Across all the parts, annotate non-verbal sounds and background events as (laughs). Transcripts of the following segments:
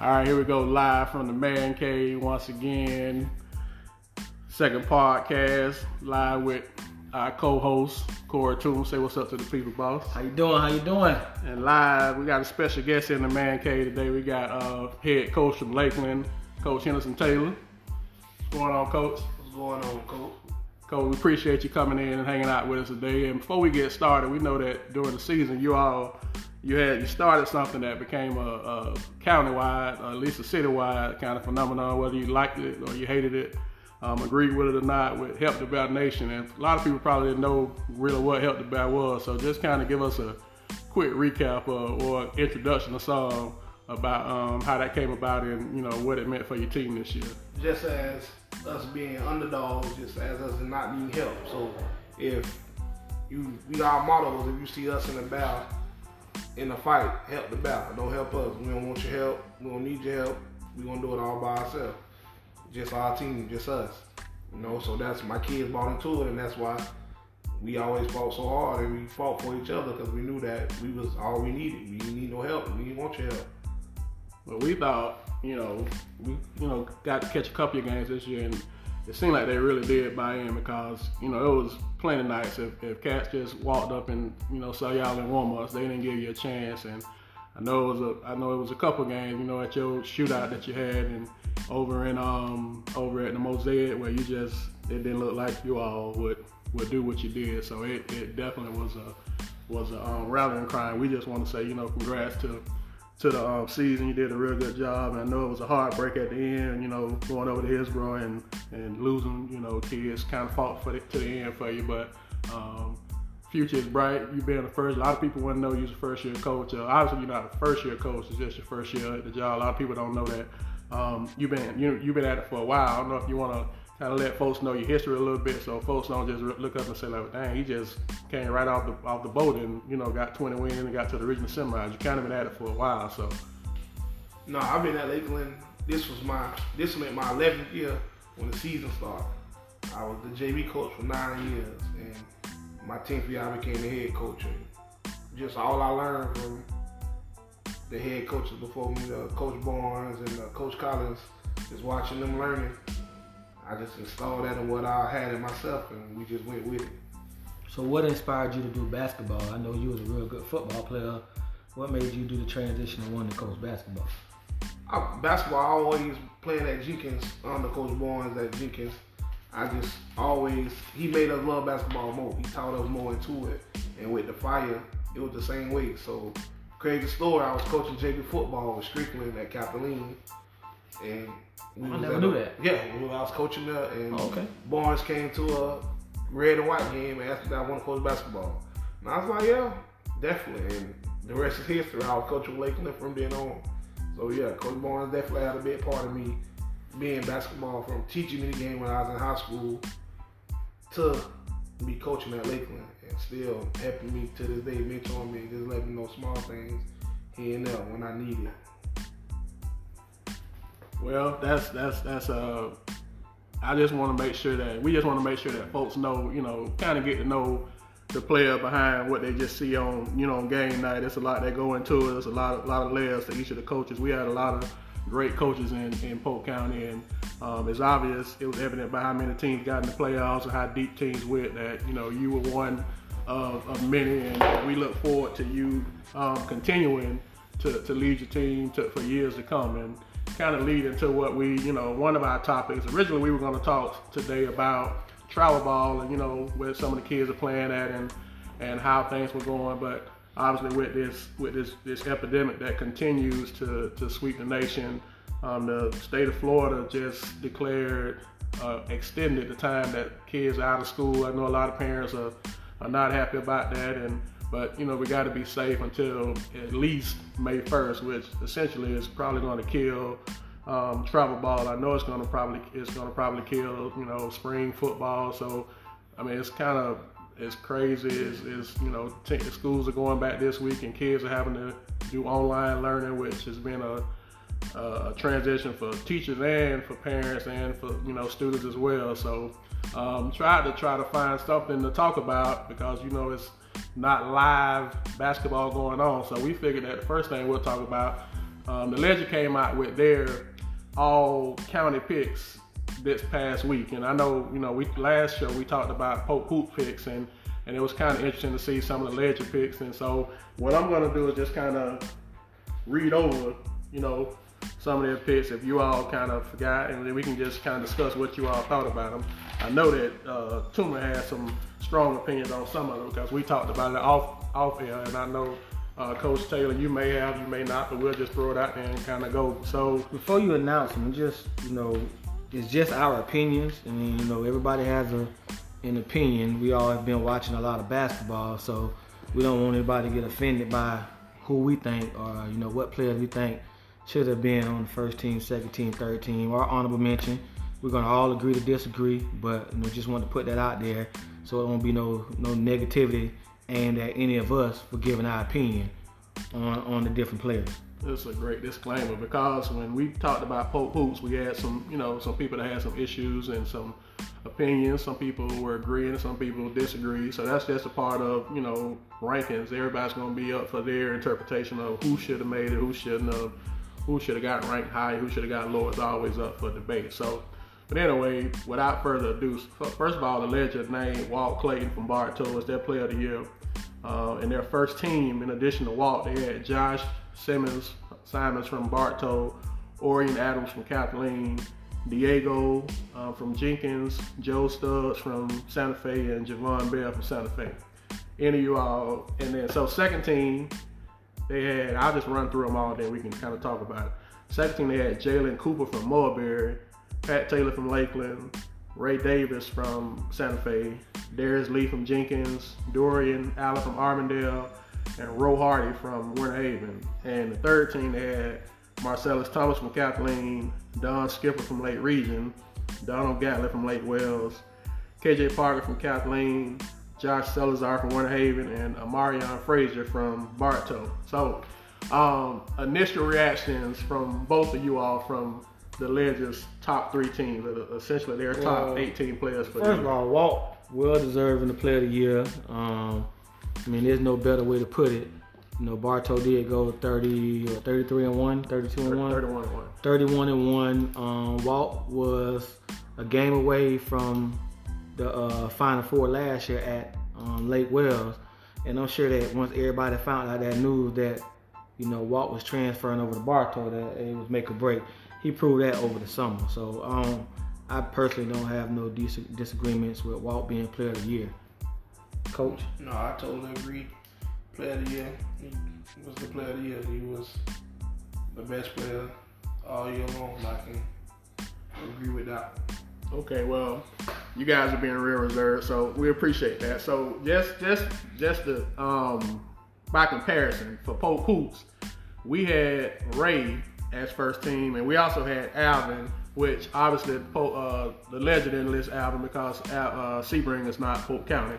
All right, here we go live from the Man Cave once again. Second podcast live with our co-host Corey Toon. Say what's up to the people, boss. How you doing? How you doing? And live, we got a special guest in the Man Cave today. We got uh, head coach from Lakeland, Coach Henderson Taylor. What's going on, Coach? What's going on, Coach? Coach, we appreciate you coming in and hanging out with us today. And before we get started, we know that during the season, you all you had you started something that became a, a countywide, or at least a citywide kind of phenomenon, whether you liked it or you hated it, um, agreed with it or not, with Help the Bear Nation. And a lot of people probably didn't know really what Help the Bear was. So just kind of give us a quick recap or, or introduction or song about um, how that came about and you know what it meant for your team this year. Just as us being underdogs, just as us not needing help. So if you, we our motto is if you see us in the battle, in the fight, help the battle. Don't help us. We don't want your help. We don't need your help. We gonna do it all by ourselves. Just our team, just us. You know, so that's my kids bought into it, and that's why we always fought so hard and we fought for each other because we knew that we was all we needed. We didn't need no help. We didn't want your help. But we thought, you know, we you know got to catch a couple of games this year, and it seemed like they really did buy in because you know it was plenty nights if, if cats just walked up and you know saw y'all in warm ups, they didn't give you a chance. And I know it was a I know it was a couple games, you know, at your shootout that you had and over in um over at the Mosaic where you just it didn't look like you all would would do what you did. So it, it definitely was a was a um, rallying cry. We just want to say you know congrats to to the um, season. You did a real good job. And I know it was a heartbreak at the end, you know, going over to Hillsboro and, and losing, you know, kids kind of fought for the, to the end for you. But um, future is bright. You being the first, a lot of people to know you're a first year coach. Uh, obviously, you're not a first year coach, it's just your first year at the job. A lot of people don't know that. Um, you've been you, you've been at it for a while. I don't know if you want to kind of let folks know your history a little bit, so folks don't just look up and say like, "Dang, he just came right off the off the boat and you know got 20 wins and got to the regional semis." You kind of been at it for a while, so. No, I've been at Lakeland. This was my this was my 11th year when the season started. I was the JV coach for nine years, and my 10th year I became the head coach. And just all I learned from the head coaches before me, uh, Coach Barnes and uh, Coach Collins, just watching them learning I just installed that in what I had in myself, and we just went with it. So, what inspired you to do basketball? I know you was a real good football player. What made you do the transition and want to coach basketball? I, basketball, I always playing at Jenkins under Coach Barnes at Jenkins. I just always he made us love basketball more. He taught us more into it, and with the fire, it was the same way. So crazy story. I was coaching JV football with Strickland at Capitoline, and we I never knew that. Yeah, I was coaching there, and oh, okay. Barnes came to a red and white game and asked me if I want to coach basketball. And I was like, yeah, definitely. And the rest is history. I was coaching Lakeland from then on. So yeah, Coach Barnes definitely had a big part of me being basketball from teaching me the game when I was in high school to be coaching at Lakeland and still helping me to this day, mentoring me, just letting me know small things here and there when I need it. Well, that's that's that's uh I just want to make sure that we just want to make sure that folks know, you know, kind of get to know the player behind what they just see on, you know, on game night. There's a lot that go into it. There's a lot of lot of layers to each of the coaches. We had a lot of great coaches in, in Polk County, and um, it's obvious, it was evident by how many teams got in the playoffs and how deep teams went that, you know, you were one of, of many, and we look forward to you um, continuing to, to lead your team to, for years to come. And kind of lead into what we, you know, one of our topics. Originally, we were going to talk today about travel ball and you know where some of the kids are playing at and and how things were going. But obviously, with this with this this epidemic that continues to to sweep the nation, um, the state of Florida just declared uh, extended the time that kids are out of school. I know a lot of parents are are not happy about that and but you know, we got to be safe until at least May 1st, which essentially is probably going to kill um, travel ball. I know it's going to probably it's going to probably kill you know spring football. So I mean, it's kind of it's crazy. It's you know t- schools are going back this week and kids are having to do online learning, which has been a a transition for teachers and for parents and for you know students as well. So um, tried to try to find something to talk about because you know it's not live basketball going on. So we figured that the first thing we'll talk about Um, the Ledger came out with their all county picks this past week, and I know you know we last show we talked about Polk Hoop picks, and and it was kind of interesting to see some of the Ledger picks, and so what I'm gonna do is just kind of read over, you know, some of their picks if you all kind of forgot, and then we can just kind of discuss what you all thought about them. I know that uh, has some strong opinions on some of them because we talked about it off off air, and I know uh, Coach Taylor, you may have, you may not, but we'll just throw it out there and kind of go. So before you announce them, just you know, it's just our opinions. Mean, you know, everybody has a an opinion. We all have been watching a lot of basketball, so we don't want anybody to get offended by who we think or you know what players we think should have been on the first team, second team, third team, or honorable mention. We're gonna all agree to disagree, but you know, just want to put that out there so it won't be no no negativity and at any of us for giving our opinion on on the different players. This is a great disclaimer because when we talked about Polk Hoops, we had some, you know, some people that had some issues and some opinions. Some people were agreeing, some people disagreed. So that's just a part of, you know, rankings. Everybody's going to be up for their interpretation of who should have made it, who shouldn't have, who should have got ranked high, who should have got low. It's always up for debate. So, but anyway, without further ado, first of all, the Ledger named Walt Clayton from Bartow was their player of the year. Uh, in their first team, in addition to Walt, they had Josh Simmons, Simons from Bartow, Orion Adams from Kathleen, Diego uh, from Jenkins, Joe Stubbs from Santa Fe, and Javon Bell from Santa Fe. Any of you all, and then so second team, they had. I'll just run through them all, then we can kind of talk about it. Second team, they had Jalen Cooper from Mulberry, Pat Taylor from Lakeland, Ray Davis from Santa Fe, Darius Lee from Jenkins, Dorian Allen from Auburndale, and Roe Hardy from Winter Haven. And the third team they had Marcellus Thomas from Kathleen, Don Skipper from Lake Region, Donald Gatlin from Lake Wales, KJ Parker from Kathleen, Josh Salazar from Winter Haven, and Amarion Frazier from Bartow. So, um, initial reactions from both of you all from the Ledger's top three teams, essentially their top well, 18 players for First of all, Walt, well deserving the player of the year. Um, I mean, there's no better way to put it. You know, Bartow did go 30 or 33 and 1, 32 and 1. 31 and 1. 31 and 1. Um, Walt was a game away from the uh, Final Four last year at um, Lake Wales. And I'm sure that once everybody found out that news that, you know, Walt was transferring over to Bartow, that it was make or break he proved that over the summer. So um, I personally don't have no dis- disagreements with Walt being Player of the Year. Coach? No, I totally agree. Player of the Year. He was the Player of the Year. He was the best player all year long. I can agree with that. Okay, well, you guys are being real reserved, so we appreciate that. So just just just the um by comparison for Polk Hoops, we had Ray as first team, and we also had Alvin, which obviously uh, the Ledger didn't list Alvin because uh, Sebring is not Polk County,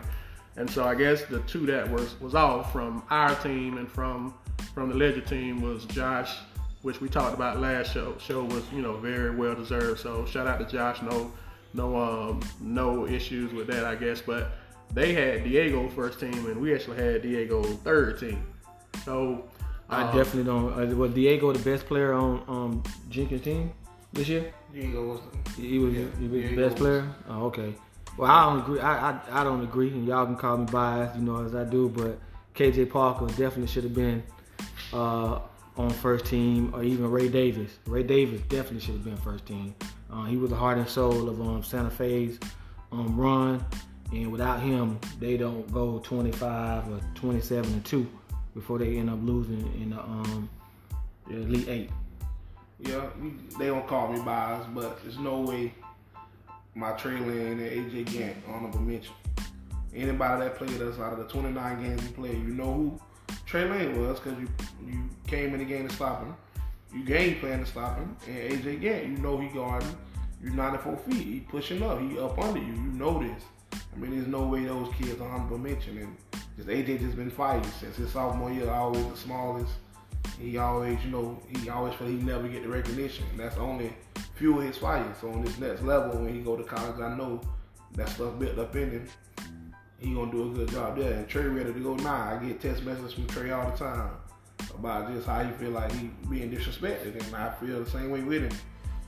and so I guess the two that was was off from our team and from from the Ledger team was Josh, which we talked about last show. Show was you know very well deserved. So shout out to Josh. No no um no issues with that I guess, but they had Diego first team and we actually had Diego third team. So I um, definitely don't. Uh, was Diego the best player on um, Jenkins' team this year? Diego was. The, he was, yeah, he was the best player. Oh, okay. Well, I don't agree. I, I, I don't agree, and y'all can call me biased, you know, as I do. But KJ Parker definitely should have been uh, on first team, or even Ray Davis. Ray Davis definitely should have been first team. Uh, he was the heart and soul of um, Santa Fe's um, run, and without him, they don't go 25 or 27 and two before they end up losing in the um the Elite Eight. Yeah, they don't call me biased, but there's no way my Lane and AJ Gant honorable mention. Anybody that played us out of the 29 games we played, you know who Trey Lane was because you you came in the game to stop him. You game plan to stop him. And AJ Gant, you know he guarding. You're 94 feet. He pushing up. He up under you. You know this. I mean, there's no way those kids are honorable mention. And because AJ just been fighting since his sophomore year. Always the smallest. He always, you know, he always feel he never get the recognition. And that's only fuel his fire. So on this next level, when he go to college, I know that stuff built up in him. He gonna do a good job there. And Trey ready to go now. I get text messages from Trey all the time. about just how he feel like he being disrespected, and I feel the same way with him.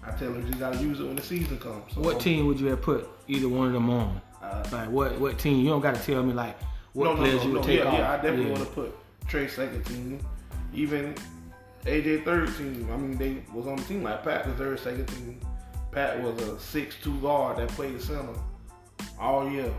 I tell him just gotta use it when the season comes. So, What team would you have put either one of them on? Uh, Like what what team? You don't got to tell me like what no, no, players no, you would no, take yeah, off. Yeah, I definitely Yeah. want to put Trey second team, even AJ third team. I mean, they was on the team like Pat deserved second team. Pat was a six-two guard that played center all year.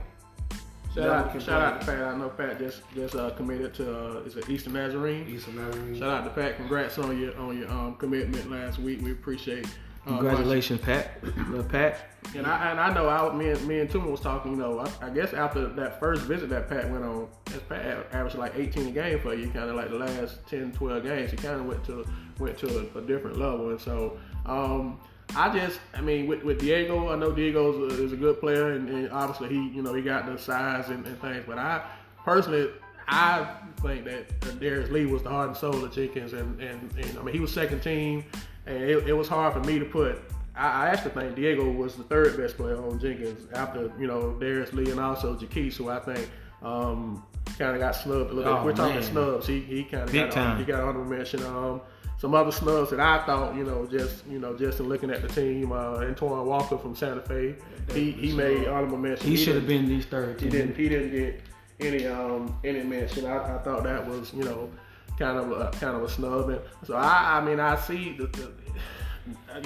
Shout out, shout out to. Pat. I know Pat just just uh, committed to uh, is it Eastern Nazarene. Eastern Nazarene. Shout out to Pat. Congrats on your on your um, commitment last week. We appreciate. Uh, Congratulations, Pat. Little Pat. And I and I know I me and me and Tuma was talking. You know, I, I guess after that first visit that Pat went on, as Pat averaged like 18 a game for you, kind of like the last 10, 12 games, he kind of went to went to a, a different level. And so, um, I just, I mean, with, with Diego, I know Diego is a, good player, and, and obviously he, you know, he got the size and, and things. But I personally, I think that uh, Darius Lee was the heart and soul of Jenkins, and, and, and I mean, he was second team, and it, it was hard for me to put. I, I actually think Diego was the third best player on Jenkins after you know Darius Lee and also Jaquise, who I think um, kind of got snubbed a little bit. Oh, We're talking man. snubs. He he kind of got time. he got honorable mention. Um, some other snubs that I thought, you know, just you know, just in looking at the team, uh, Antoine Walker from Santa Fe, he he made honorable mention. He should have been these third he didn't. He didn't get any um any mention. I, I thought that was you know kind of a kind of a snub. And so I I mean I see the, the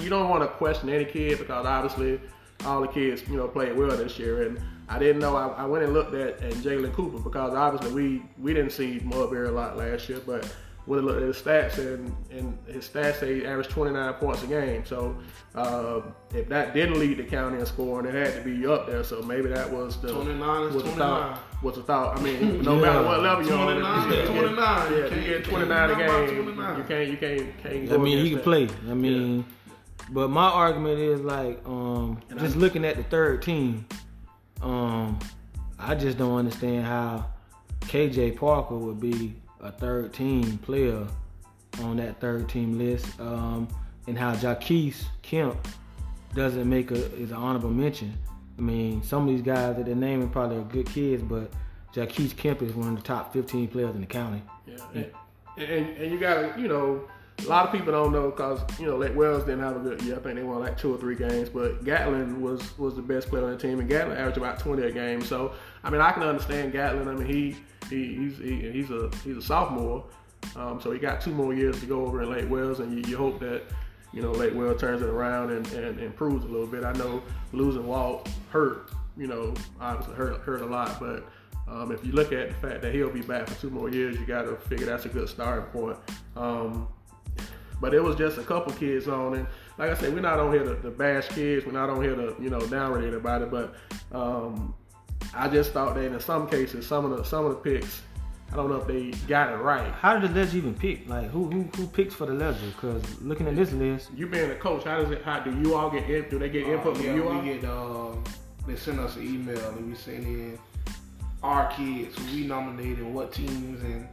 you don't want to question any kid because obviously all the kids you know played well this year. And I didn't know. I, I went and looked at, at Jalen Cooper because obviously we we didn't see Mulberry a lot last year, but. When I looked at his stats and, and his stats say he averaged 29 points a game. So uh, if that didn't lead the county in scoring, it had to be up there. So maybe that was the 29 is was the 29. thought. Was the thought? I mean, (laughs) no Yeah. matter what level you're on, 29 if you is get- 29. Yeah, You if you can't- get you 29 a can't knock game, 29. you can't you can't can't go I mean, he can that. play. I mean, but my argument is like, um, just I- looking at the third team, um, I just don't understand how KJ Parker would be a third team player on that third team list, um, and how Jaquise Kemp doesn't make a is an honorable mention. I mean, some of these guys that they're naming probably are good kids, but Jaquise Kemp is one of the top 15 players in the county. Yeah, and, and, and you gotta, you know, a lot of people don't know because you know Lake Wales didn't have a good year. I think they won like two or three games, but Gatlin was was the best player on the team, and Gatlin averaged about 20 a game. So I mean, I can understand Gatlin. I mean, he, he he's he, he's a he's a sophomore, um, so he got two more years to go over in Lake Wales, and you, you hope that. You know, Lake Wales turns it around and, and improves a little bit. I know losing Walt hurt, you know, obviously hurt hurt a lot, but um, if you look at the fact that he'll be back for two more years, you got to figure that's a good starting point. Um, but it was just a couple kids on, and like I said, we're not on here to, to bash kids. We're not on here to you know downrate anybody. But um, I just thought that in some cases, some of the some of the picks, I don't know if they got it right. How did the ledger even pick? Like who who who picks for the ledger? Because looking at this list, You being a coach, how does it? How do you all get in? Do they get input Uh, from yeah, you all? we get um, they send us an email and we send in our kids who we nominated, what teams, and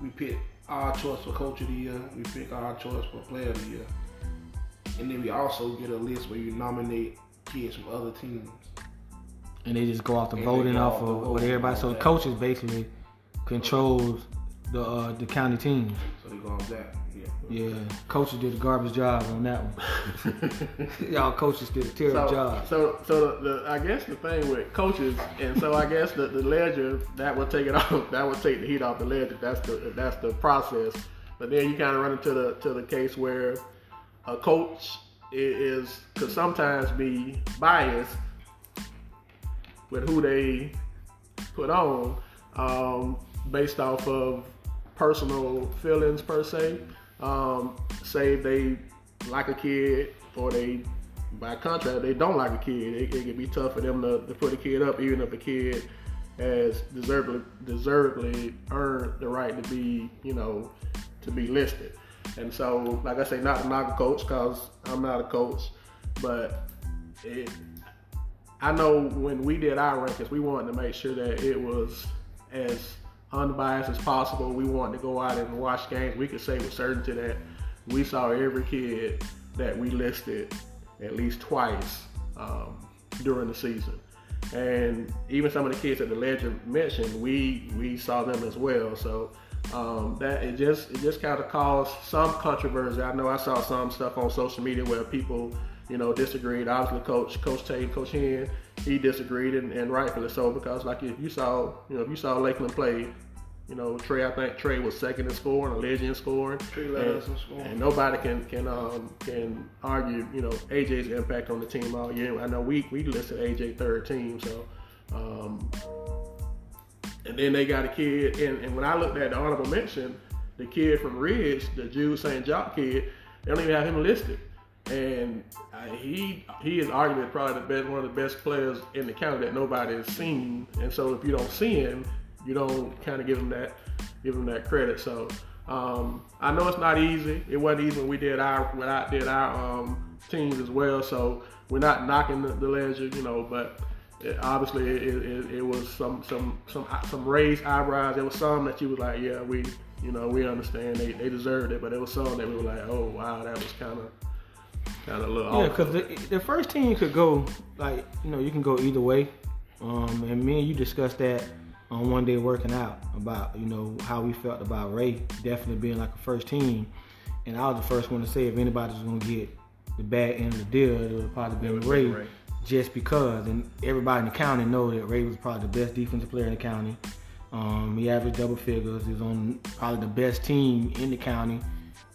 we pick our choice for coach of the year. We pick our choice for player of the year, and then we also get a list where you nominate kids from other teams. and they just go off the And voting off off of what everybody. all So that. coaches basically controls the uh, the county teams. So they go on that. Yeah. Yeah, coaches did a garbage job on that one. (laughs) Y'all coaches did a terrible So, job. so, so the, the, I guess the thing with coaches, and so I guess the, the ledger that would take it (laughs) off, that would take the heat off the ledger. That's the that's the process. But then you kind of run into the to the case where a coach is could sometimes be biased with who they put on um, based off of personal feelings per se. Um, say they like a kid or they by contrast they don't like a kid. It, it can be tough for them to, to put a kid up even if the kid has deservedly deservedly earned the right to be you know to be listed. And so, like I say, not to knock a coach because I'm not a coach, but it, I know when we did our rankings, we wanted to make sure that it was as unbiased as possible. We wanted to go out and watch games. We could say with certainty that we saw every kid that we listed at least twice um, during the season. And even some of the kids that the Ledger mentioned, we we saw them as well. So um, that it just it just kind of caused some controversy. I know I saw some stuff on social media where people you know disagreed. Obviously, Coach Coach Tate, Coach Hen, he disagreed and, and rightfully so because like if you saw you know if you saw Lakeland play. You know, Trey. I think Trey was second in scoring, a legend in scoring, and, scoring. and nobody can can um, can argue. You know, AJ's impact on the team all year. I know we we listed AJ third team, so um, and then they got a kid, and, and when I looked at the honorable mention, the kid from Ridge, the Jude St. Jock kid, they don't even have him listed. And uh, he he is arguably probably the best, one of the best players in the county that nobody has seen. And so if you don't see him, you don't kind of give him that give him that credit. So um, I know it's not easy. It wasn't easy when we did our when I did our um, teams as well. So we're not knocking the, the ledger, you know, but it, obviously it, it, it was some some some some raised eyebrows. There was some that you was like, yeah, we you know we understand they, they deserved it, but there was some that we were like, oh wow, that was kind of kind of a little Yeah, because the, the first team could go like you know you can go either way, um, and me and you discussed that on one day working out about you know how we felt about Ray definitely being like a first team, and I was the first one to say if anybody was gonna get the bad end of the deal, it would probably be Ray, Ray. just because, and everybody in the county know that Ray was probably the best defensive player in the county. Um, he averaged double figures. He was on probably the best team in the county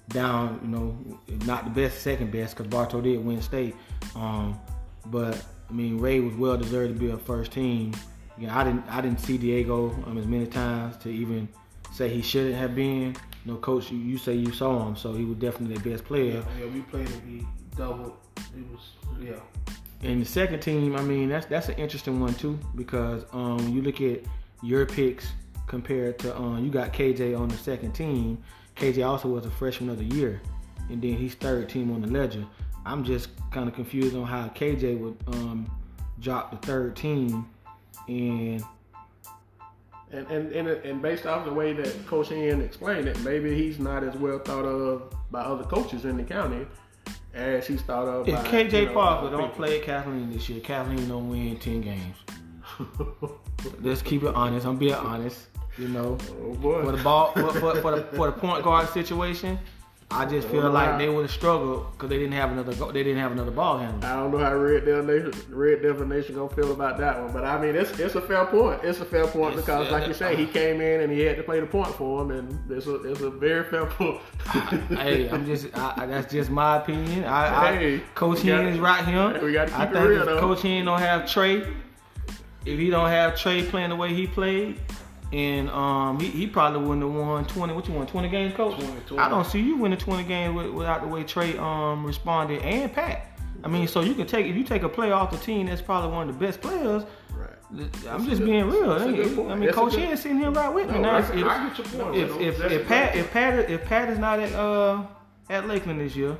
down, you know, not the best, second best, because Bartow did win state. Um, but I mean, Ray was well deserved to be a first team. Yeah, I didn't, I didn't see Diego um, as many times to even say he shouldn't have been. You know, coach, you, you say you saw him, so he was definitely the best player. Yeah, we played him. He doubled. He was yeah. And the second team, I mean, that's that's an interesting one too because um, you look at your picks compared to um, you got KJ on the second team. KJ also was a freshman of the year, and then he's third team on the ledger. I'm just kind of confused on how KJ would um, drop the third team, and And, and, and, and based off the way that Coach Ian explained it, maybe he's not as well thought of by other coaches in the county as he's thought of if by KJ you know, Parker don't people. play Kathleen this year, Kathleen don't win ten games. Let's keep it honest. I'm being honest. You know, oh boy. for the ball for, for, for the for the point guard situation, I just feel Oh, like wow. they would have struggled because they didn't have another go- they didn't have another ball handler. I don't know how Red Devil Nation, Red Devil Nation gonna feel about that one, but I mean it's it's a fair point. It's a fair point It's- because, like you say, he came in and he had to play the point for him, and it's a it's a very fair point. (laughs) hey, I'm just I, I, that's just my opinion. I, Hey, I Coach we Hen is right here. we gotta I keep it think real, if though. Coach Hen don't have Trey, if he don't have Trey playing the way he played. And um, he, he probably wouldn't have won 20. What you want, 20 games, coach? 20, 20. I don't see you winning 20 games without the way Trey um responded and Pat. I mean, so you can take if you take a player off the team that's probably one of the best players. right. I'm just being real. that's good ain't- point. I mean, That's Coach good- Hen sitting here right with me No, now. If- I get your point. if you if, if Pat if Pat if Pat is not at uh at Lakeland this year,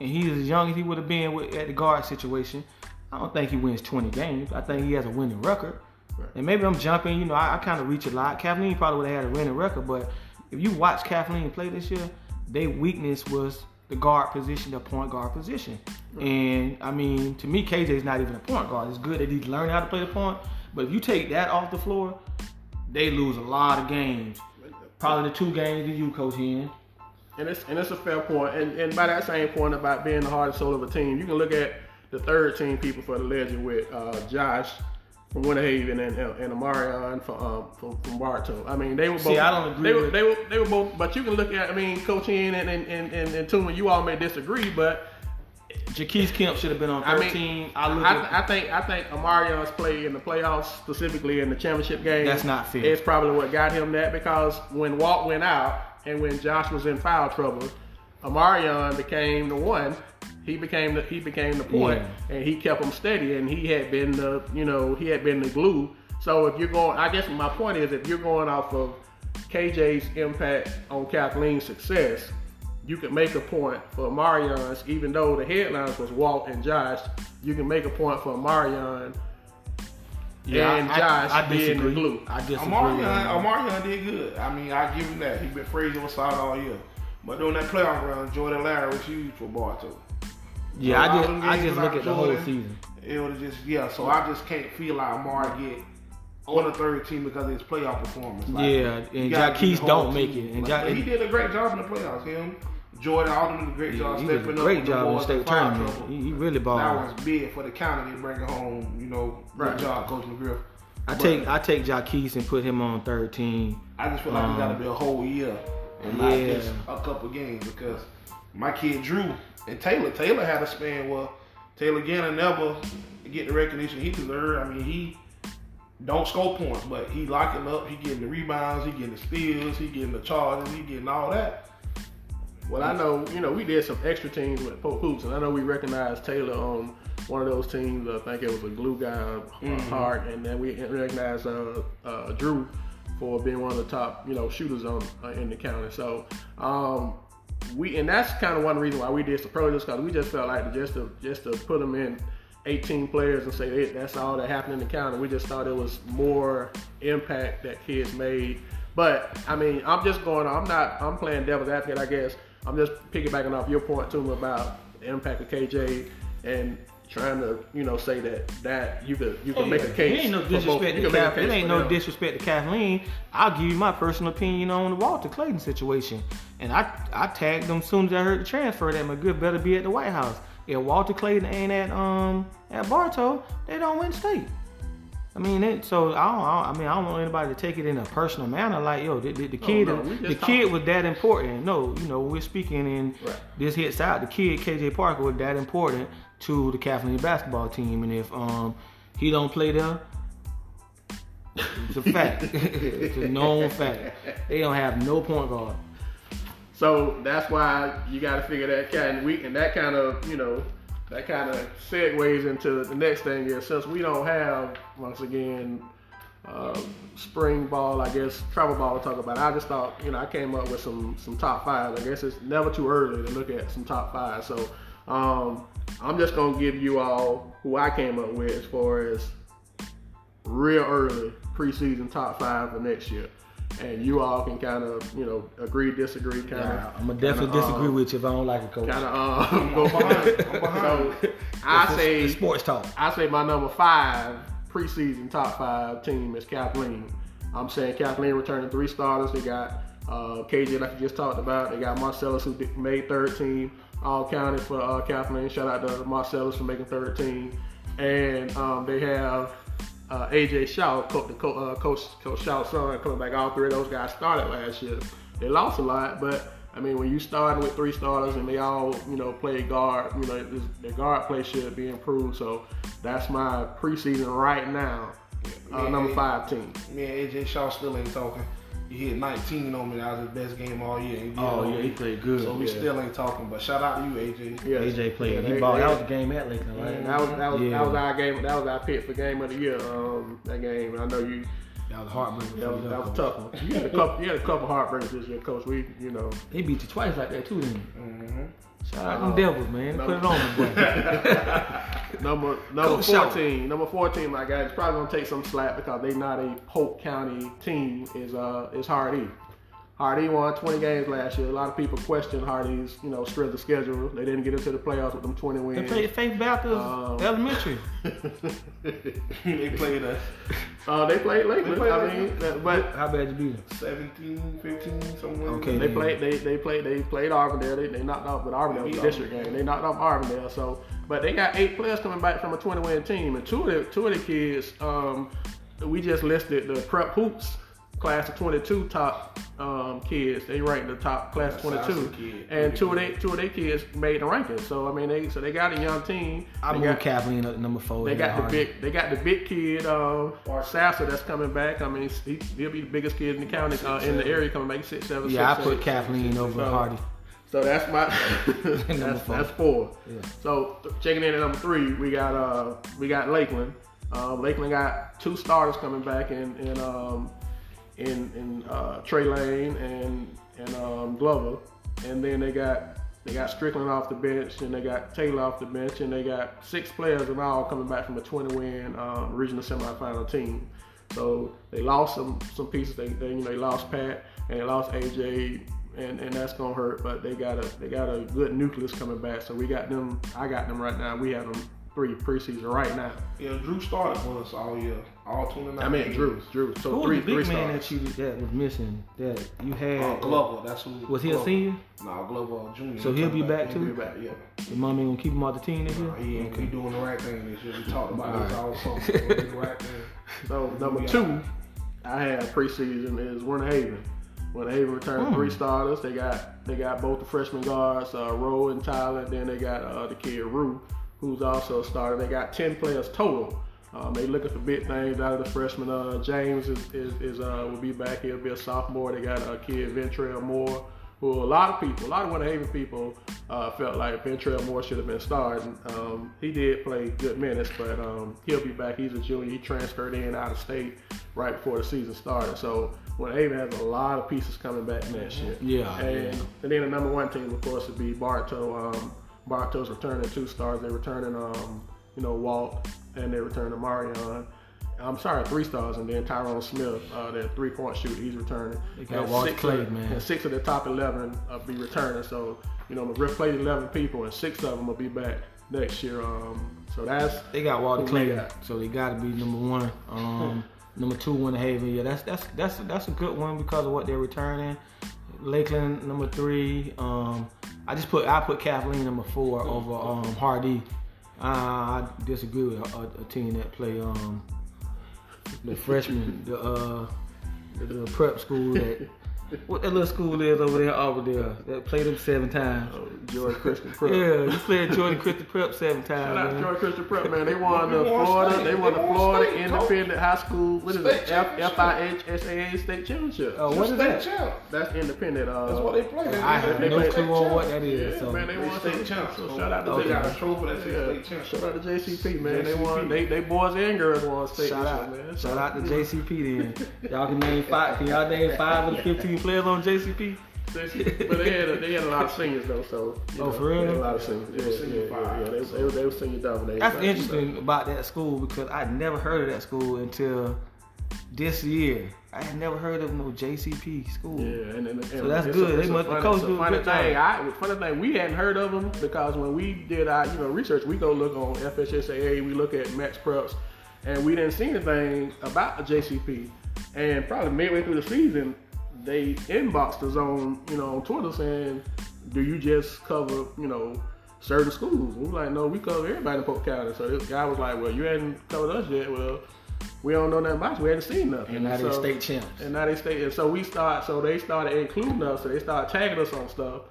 and he's as young as he would have been with, at the guard situation, I don't think he wins 20 games. I think he has a winning record. Right. And maybe I'm jumping. You know, I, I kind of reach a lot. Kathleen probably would have had a winning record, but if you watch Kathleen play this year, their weakness was the guard position, the point guard position. And I mean, to me, KJ is not even a point guard. It's good that he's learning how to play the point, but if you take that off the floor, they lose a lot of games. Probably the two games that you, Coach Hen. And it's and it's a fair point. And and by that same point about being the heart and soul of a team, you can look at the third team people for the Ledger with uh, Josh from Winter Haven and and Amarion from um, from, from Bartow. I mean, they were both. See, I don't agree They were, with- they were they were both. But you can look at. I mean, Coach Ian and and and, and, and Tuma, you all may disagree, but Jaquise Kemp should have been on I 13. mean, I, look I, at, I think I think Amarion's play in the playoffs, specifically in the championship game, That's not fair. It's probably what got him that because when Walt went out and when Josh was in foul trouble, Amarion became the one. He became the he became the point, Yeah. and he kept them steady. And he had been the you know he had been the glue. So if you're going, I guess my point is if you're going off of KJ's impact on Kathleen's success, you can make a point for Marion's, even though the headlines was Walt and Josh, you can make a point for Marion yeah, and I, Josh I, I being the disagree. glue. I disagree. Amarion, Amarion did good. I mean, I give him that. He been praised on side all year. But during that playoff run, Jordan Larry was huge for Bartow. Yeah, I just, I just look at the whole season. It would just yeah. So I just can't feel like get on the third team because of his playoff performance. Like, Yeah, and Jaquez get the whole don't make it. And Like, Ja- he did a great job in the playoffs. Him, Jordan, all did a great job He did stepping a up. great job in the state tournament. He, he really That balled. was big for the county to bring it home. You know, Right. good job, Coach McGriff. I But take I take Jaquez and put him on third team. I just feel like Um, it got to be a whole year and not just a couple games because my kid Drew and Taylor, Taylor had a span where Taylor Gannon never get the recognition he deserved. I mean, he don't score points, but he locking up. He getting the rebounds. He getting the steals. He getting the charges. He getting all that. Well, I know, you know, we did some extra teams with Polk Hoops, and I know we recognized Taylor on one of those teams. I think it was a glue guy, uh, Mhm. Hart, and then we recognized uh, uh, Drew for being one of the top, you know, shooters on uh, in the county. So, um, we and that's kind of one reason why we did some pro because we just felt like just to just to put them in 18 players and say hey, that's all that happened in the county. We just thought it was more impact that kids made. But I mean, I'm just going. I'm not. I'm playing devil's advocate, I guess. I'm just piggybacking off your point to too about the impact of KJ and trying to, you know, say that that you could you could make a case. It ain't no for both- disrespect to could make a Kath- case It ain't no them. disrespect to Kathleen. I'll give you my personal opinion on the Walter Clayton situation. And I I tagged them as soon as I heard the transfer that McGill better be at the White House. If Walter Clayton ain't at um at Bartow, they don't win state. I mean, it, so I don't, I don't- I mean, I don't want anybody to take it in a personal manner. Like, yo, the, the, the kid, no, the talking. kid was that important. No, you know, we're speaking in Right. this hits out. The kid KJ Parker was that important to the Kathleen basketball team, and if um he don't play there, it's a fact. (laughs) it's a known fact. They don't have no point guard. So that's why you got to figure that kind week, and that kind of you know that kind of segues into the next thing is since we don't have once again uh, spring ball, I guess travel ball to talk about. I just thought you know I came up with some some top fives. I guess it's never too early to look at some top fives. So um, I'm just gonna give you all who I came up with as far as real early preseason top five for next year. And you all can kind of, you know, agree, disagree, kind of. I'm gonna definitely disagree with you if I don't like a coach. Kind of um, (laughs) go behind. behind. I'm behind. So I It's- say, it's sports talk. I say my number five preseason top five team is Kathleen. I'm saying Kathleen returning three starters. They got uh, KJ, like you just talked about. They got Marcellus, who made third team, all counted for uh, Kathleen. Shout out to Marcellus for making third team. And um, they have uh, AJ Shaw, co- the co- uh, coach Coach Shaw's son, coming back. All three of those guys started last year. They lost a lot, but I mean, when you starting with three starters and they all, you know, play guard, you know, their guard play should be improved. So that's my preseason right now, uh, Yeah, number five team. Yeah, AJ Shaw still ain't talking. He hit 19 on me. That was his best game all year. And Oh, yeah, he played good. So we Yeah. still ain't talking. But shout out to you, AJ. Yeah, AJ played. Yeah, he they- balled. That was the game at Lakeland, right? That was that was, Yeah. that was our game. That was our pick for game of the year. Um, that game. And I know you. That was heartbreaking. That was, that was a tough one. You had a couple. You had a couple heartbreaks this year, coach. We, you know. They beat you twice like that too, didn't? Mm-hmm. Shout out them Devils, man. no. Put it on boy. (laughs) Number number Coach fourteen. Number fourteen, my guys, probably gonna take some slack because they not a Polk County team. Is uh is Hardee. Hardee won 20 games last year. A lot of people questioned Hardee's you know strength of schedule. They didn't get into the playoffs with them 20 wins. They played Faith Baptist Um, Elementary. (laughs) they played us (laughs) uh, they played Lakeland. They played I mean, that- but How bad you beat them? 17, 15, somewhere. Okay. They Yeah. played. They they played. They played Auburndale. They, they knocked off, but Auburndale was district game. They knocked off Auburndale. So, but they got eight players coming back from a 20 win team, and two of the two of the kids. Um, we just listed the prep hoops class of 22 top um, kids. They ranked the top class That's 22, kid. and two of they two of their kids made the rankings. So I mean, they so they got a young team. I they got, Kathleen up to number four. they got the big. They got the big kid, uh, Sasser, that's coming back. I mean, he, he'll be the biggest kid in the county, uh, in the area, coming back six seven. Yeah, I put eight. Kathleen over So- Hardee. So that's my (laughs) (laughs) that's, four. that's four. Yeah. So checking in at number three, we got uh we got Lakeland. Um, Lakeland got two starters coming back and in um in in uh, Trey Lane and and um, Glover, and then they got they got Strickland off the bench and they got Taylor off the bench and they got six players in all coming back from a 20 win um, regional semifinal team. So they lost some some pieces. They, they you know they lost Pat and they lost AJ and, and that's gonna hurt. But they got a they got a good nucleus coming back. So we got them. I got them right now. We have them three preseason right now. Yeah, Drew started us all year. All 29. I mean, Drew, Drew. So Who three, was the three big man stars. that you that was missing that you had? Uh, Glover, that's who. Was he a Glover. senior? Nah, Glover Junior. So he'll be back too. He'll be too. back, yeah. Your mom ain't gonna keep him off the team this year. Nah, he ain't he doing the right thing this year. We talked about this all summer. Alright. So he (laughs) do the right thing. So number two, I had preseason is Winter Haven. Winter Haven returned Hmm. three starters. They got they got both the freshman guards, uh, Rowe and Tyler. Then they got uh, the kid Rue, who's also a starter. They got ten players total. Um, they looking for big things out of the freshman. Uh, James is, is, is uh, will be back. He'll be a sophomore. They got a kid Ventrell Moore, who a lot of people, a lot of Winter Haven people uh, felt like Ventrell Moore should have been starting. Um, he did play good minutes, but um, he'll be back. He's a junior. He transferred in out of state right before the season started. So Winter Haven has a lot of pieces coming back next year. Yeah, And, yeah. and then the number one team, of course, would be Bartow. Um, Bartow's returning two stars. They're returning, um, you know, Walt, and they're returning Marion. I'm sorry, three stars, and then Tyrone Smith, uh, that three point shooter, he's returning. They got six Clay, of, man. And six of the top 11 uh, be returning. So, you know, McGriff played 11 people, and six of them will be back next year. Um, so that's They got Who Clay, they got? so they got to be number one. Um, (laughs) number two, Winter Haven. Yeah, that's that's that's that's a good one because of what they're returning. Lakeland number three. Um, I just put I put Kathleen number four over um, Hardee. Uh, I disagree with a, a, a team that play um, the freshman, the uh, the, the prep school that what that little school is over there, over there that played them seven times. George Christian Prep. Yeah, you played Jordan Christian Prep seven times. Shout out to man. George Christian Prep, man. They won the Florida. state. They won They the Florida state, Independent High School. What is State it? F- FIHSAA state championship. Oh, what is that? champ. That's independent. Uh, That's what they play. I have they no clue on what that is. Yeah, so. man, they They won state state champs. champs. So So shout out to They Okay. got a JCP. trophy that says Yeah. state champs. Shout out to JCP, man. They JCP. won. They they boys and girls won state. Shout out, man. shout out to JCP then. Y'all can name five. Can y'all name five of the (laughs) 15 players on JCP? JCP. But they had a, they had a lot of seniors though. So you Oh, know, for real? they had A lot of seniors. They were Yeah, yeah, yeah, yeah. They, they, were- they were senior dominated. That's So, interesting about that school because I'd never heard of that school until this year. I had never heard of no JCP school. Yeah, and, and, and So that's it's good. A, They it's a must- the funny, coach do funny good thing. job. I funny thing. We hadn't heard of them because when we did our you know research, we go look on FHSAA, we look at Max Preps, and we didn't see anything about the JCP. And probably midway through the season, they inboxed us on you know on Twitter saying, "Do you just cover you know?" Certain schools. We were like, no, we cover everybody in Polk County. So this guy was like, well, you hadn't covered us yet. Well, we don't know nothing about you. We hadn't seen nothing. And now So- state champs. and now they stay. And so we start. So they started including us. So they started tagging us on stuff.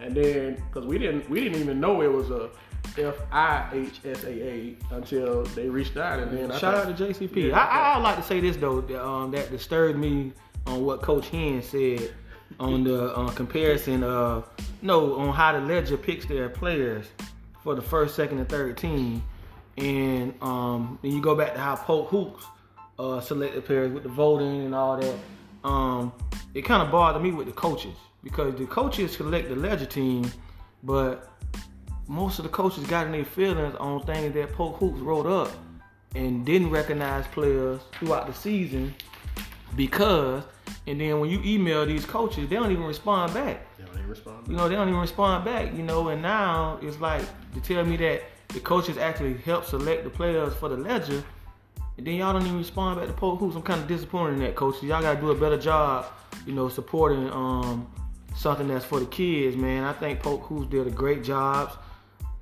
And then, because we didn't, we didn't even know it was a F I H S A A until they reached out. And then I Shout out to JCP. Yeah, I, I would like to say this though, um, that disturbed me on what Coach Hen said on the uh, comparison of no on how the Ledger picks their players for the first, second, and third team, and um, then you go back to how Polk Hoops uh, selected players with the voting and all that. Um, it kind of bothered me with the coaches because the coaches select the Ledger team, but most of the coaches got in their feelings on things that Polk Hoops wrote up and didn't recognize players throughout the season because, and then when you email these coaches, they don't even respond back. They responded. You know, they don't even respond back, you know, and now it's like to tell me that the coaches actually help select the players for the ledger, and then y'all don't even respond back to Polk Hoops. I'm kind of disappointed in that, coaches. Y'all gotta do a better job, you know, supporting um something that's for the kids, man. I think Polk Hoops did a great job.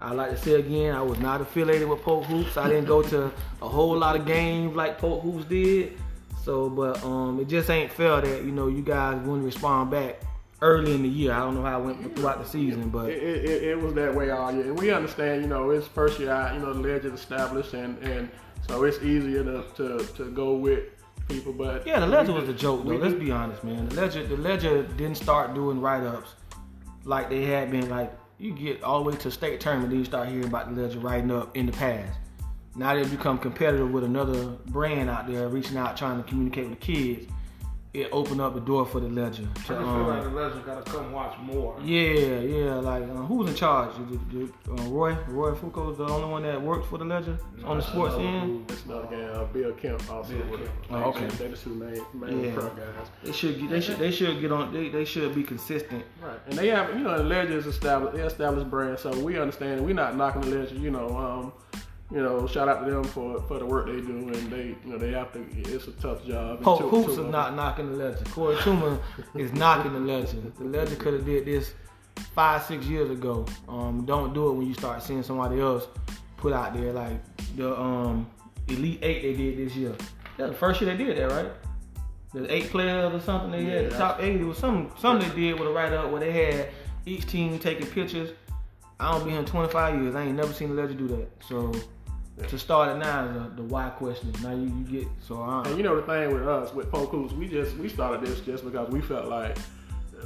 I like to say again, I was not affiliated with Polk Hoops. I didn't go to a whole lot of games like Polk Hoops did. So, but um, it just ain't fair that you know you guys wouldn't respond back early in the year. I don't know how it went throughout the season, but It, it, it, was that way all year, and we understand. You know, it's first year out. You know, the Ledger established, and and so it's easier to to, to go with people. But yeah, the ledger was a joke though. Let's be honest, man. The ledger, the ledger didn't start doing write-ups like they had been. Like you get all the way to state tournament, then you start hearing about the ledger writing up in the past. Now they become competitive with another brand out there, reaching out, trying to communicate with the kids. It opened up the door for the ledger. I To, just feel um, like the Ledger gotta come watch more. Yeah, yeah. Like, uh, who was in charge? The- the- uh, Roy, Roy Fuoco's the only one that worked for the Ledger on the sports end. It's not again. Uh, Bill Kemp also. Bill with Kemp. it. Oh, okay. They the two main main Yeah. pro guys. They should, get, they should, they should get on. They, they should be consistent. Right, and they have, you know, the Legends established, they established brand, so we understand. We're not knocking the Legends, you know. Um, you know, shout out to them for for the work they do, and they, you know, they have to. It's a tough job. Polk Hoops is not knocking the Ledger. Corey Tuma is knocking the Ledger. The Ledger could have did this five, six years ago. Um, don't do it when you start seeing somebody else put out there like the um, Elite Eight they did this year. Yeah, the first year they did that, right? The eight players or something they had, the top eight. It was some something they did with a write up where they had each team taking pictures. I don't be here in 25 years. I ain't never seen the Ledger do that. So to start it now is the why question. Now you, you get so I, And you know the thing with us with Hoops, we just we started this just because we felt like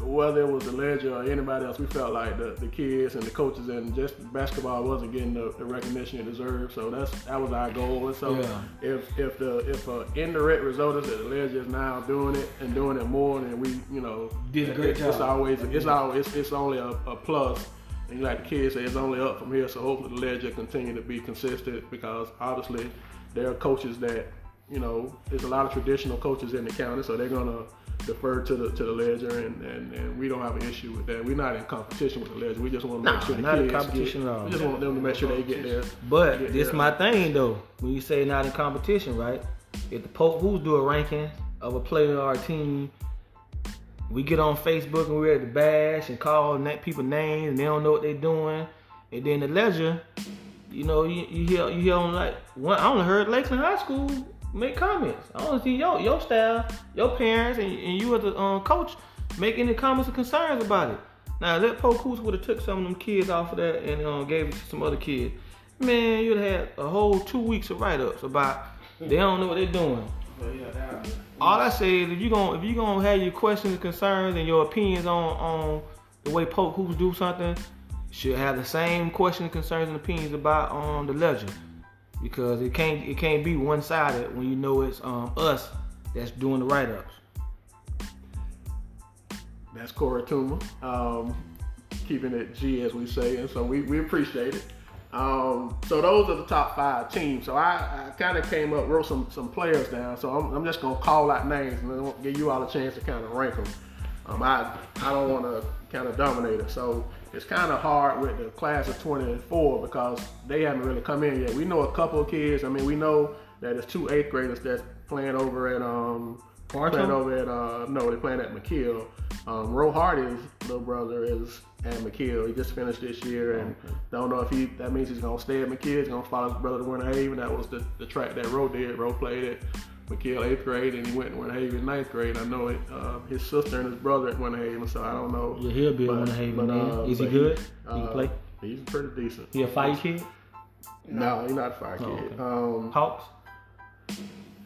whether it was the Ledger or anybody else, we felt like the, the kids and the coaches and just basketball wasn't getting the, the recognition it deserved. So that's that was our goal. And so Yeah. if if the if a indirect result is that the Ledger is now doing it and doing it more than we you know Did a great it- It's always it's always it's, it's only a, a plus. And like the kids say, it's only up from here. So hopefully the Ledger continue to be consistent because obviously there are coaches that you know there's a lot of traditional coaches in the county, so they're gonna defer to the to the ledger, and, and, and we don't have an issue with that. We're not in competition with the ledger. We just want to make sure the not in competition get, at all. We just want them to make sure they get there. But get this there. my thing though. When you say not in competition, right? If the Polk Hoops do a ranking of a player or a team, we get on Facebook and we're at the bash and call people names and they don't know what they're doing. And then the ledger, you know, you, you hear you hear on like one. I only heard Lakeland High School make comments. I only see your your staff, your parents, and, and you as a um, coach make any comments or concerns about it. Now that Hoops would have took some of them kids off of that and um, gave it to some other kid. Man, you'd have had a whole two weeks of write-ups about they don't know what they're doing. But yeah, All I say is if you gonna if you gonna have your questions and concerns and your opinions on on the way Polk Hoops do something, should have the same questions, concerns, and opinions about um the Ledger. Because it can't it can't be one sided when you know it's um us that's doing the write ups. That's Cora Tuma, um, keeping it G as we say, and so we, we appreciate it. Um, so those are the top five teams. So I, I kind of came up, wrote some some players down. So I'm, I'm just gonna call out names and then give you all a chance to kind of rank them. Um, I I don't want to kind of dominate it. So it's kind of hard with the class of 24 because they haven't really come in yet. We know a couple of kids. I mean, we know that it's two eighth graders that's playing over at um playing over at uh no they're playing at McKeel. Um, Ro Hardy's little brother is at McKeel. He just finished this year and don't know if he that means he's gonna stay at McKeel. He's gonna follow his brother to Winter Haven. That was the, the track that Ro did. Ro played at McKeel eighth grade and he went to Winter Haven ninth grade. I know it. Uh, his sister and his brother at Winter Haven, so I don't know. Yeah, he'll be at But- Winter Haven, but, uh, Is he good? He can uh, play? He's pretty decent. He a fight kid? No, he's not a fire Oh, kid. okay. Um, Hawks?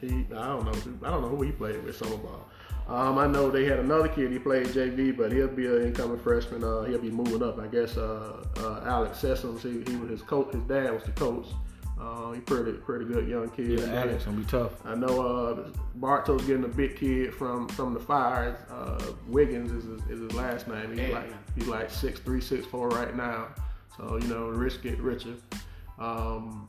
he, I don't know. I don't know who he played with summer ball. Um, I know they had another kid. He played JV, but he'll be an incoming freshman. Uh, he'll be moving up. I guess uh, uh, Alex Sessoms. He, he was his coach. His dad was the coach. Uh, he's pretty pretty good young kid. Yeah, Alex gonna be tough. I know uh, Bartow's getting a big kid from from the Fires. Uh, Wiggins is his, is his last name. He's Yeah. like he's like six three six four right now. So you know, rich get richer. Um,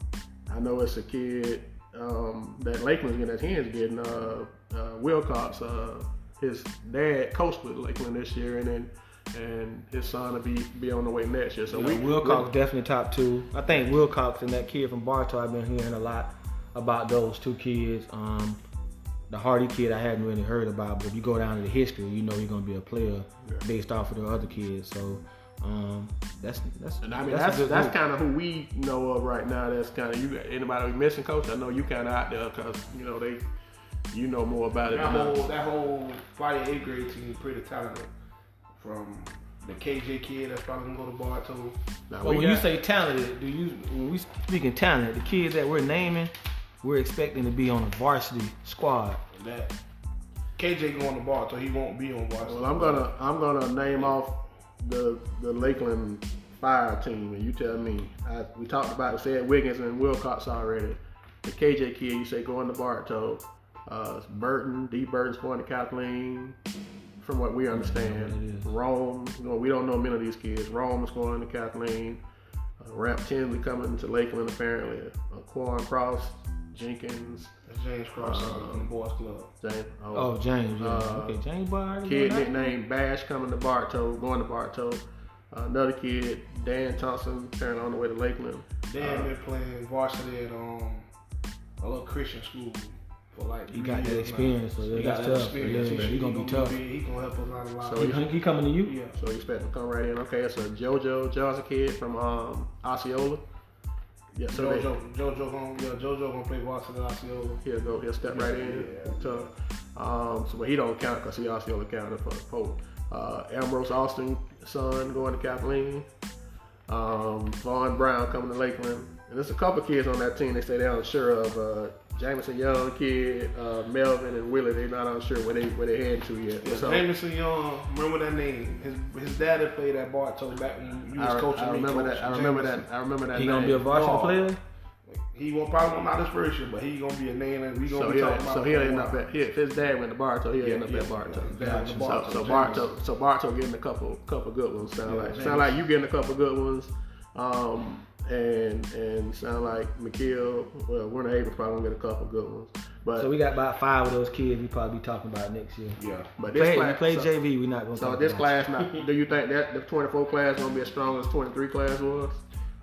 I know it's a kid um, that Lakeland's getting. That hands getting. Uh, uh, Wilcox. Uh, his dad coached with Lakeland this year, and then and his son will be be on the way next year. So Yeah, we Wilcox definitely top two. I think Wilcox and that kid from Bartow. I've been hearing a lot about those two kids. Um, the Hardy kid I hadn't really heard about, but if you go down to the history, you know he's gonna be a player based off of the other kids. So um, that's that's And I mean, a that's that's, kind of who we know of right now. That's kind of you. Anybody we missing, coach? I know you kind of out there because you know they, you know more about it. that Than whole that whole fighting eighth grade team pretty talented. From the KJ kid that's probably gonna go to Bartow. Now, But we when you say talented, do you when we speaking talent, the kids that we're naming, we're expecting to be on a varsity squad. That KJ going to Bartow, he won't be on Bartow. well, I'm gonna I'm gonna name off the the Lakeland Fire team, and you tell me. I, we talked about said Wiggins and Wilcox already. The KJ kid, you say going to Bartow. Uh, Burton, D. Burton's going to Kathleen. From what we understand. Rome. You know, we don't know many of these kids. Rome is going to Kathleen. Uh, Ramp Tinsley coming to Lakeland apparently. Uh, Quan Cross, Jenkins, That's James Cross on the boys club. James. Oh, James, yeah. Uh, okay, James Bar. Kid nicknamed Bash coming to Bartow, going to Bartow. another kid, Dan Thompson, apparently on the way to Lakeland. Dan Uh, been playing varsity at um a little Christian school for like. He got that experience, so He that's got that tough. experience. Yeah, He, he he gonna be tough. big. He gonna help us out a lot. So He, he coming to you? yeah. So you expect to come right in. Okay, it's a JoJo Johnson kid from um, Osceola. Yeah, so they, Jojo, Jojo gonna yeah, Jojo gonna play varsity at Osceola. he'll go, he'll step right in. Yeah. Tough. Um, so, but he don't count because he Osceola counted for the Pope. Uh, Ambrose Austin son going to Kathleen. Um, Vaughn Brown coming to Lakeland. And there's a couple kids on that team they say they're unsure of. Uh, Jameson Young kid, uh, Melvin and Willie, they're not unsure where they where they heading to yet. Yeah, so, Jameson Young, remember that name? His his daddy played at Bartow back when you was I, coaching I me. remember Coach that. I remember Jameson. that. I remember that. He name. gonna be a varsity No. player? He won't probably not his first year, but he gonna be a name and we gonna So be talking about. so he'll a end while. up at he, if his dad went to Bartow, he'll Yeah, end up yeah, at Bartow. yeah, his dad went to So, Bartow, so Jameson. Bartow, so Bartow getting a couple couple good ones. Sound Yeah, like Jameson. sound like you getting a couple good ones. Um, and and sound like McKeel, well, Winter Haven probably gonna get a couple good ones. But So we got about five of those kids we probably be talking about next year. Yeah. but this Play, we class, play so, JV, We're not gonna so talk this about class, not, do you think that the 24 class gonna be as strong as 23 class was?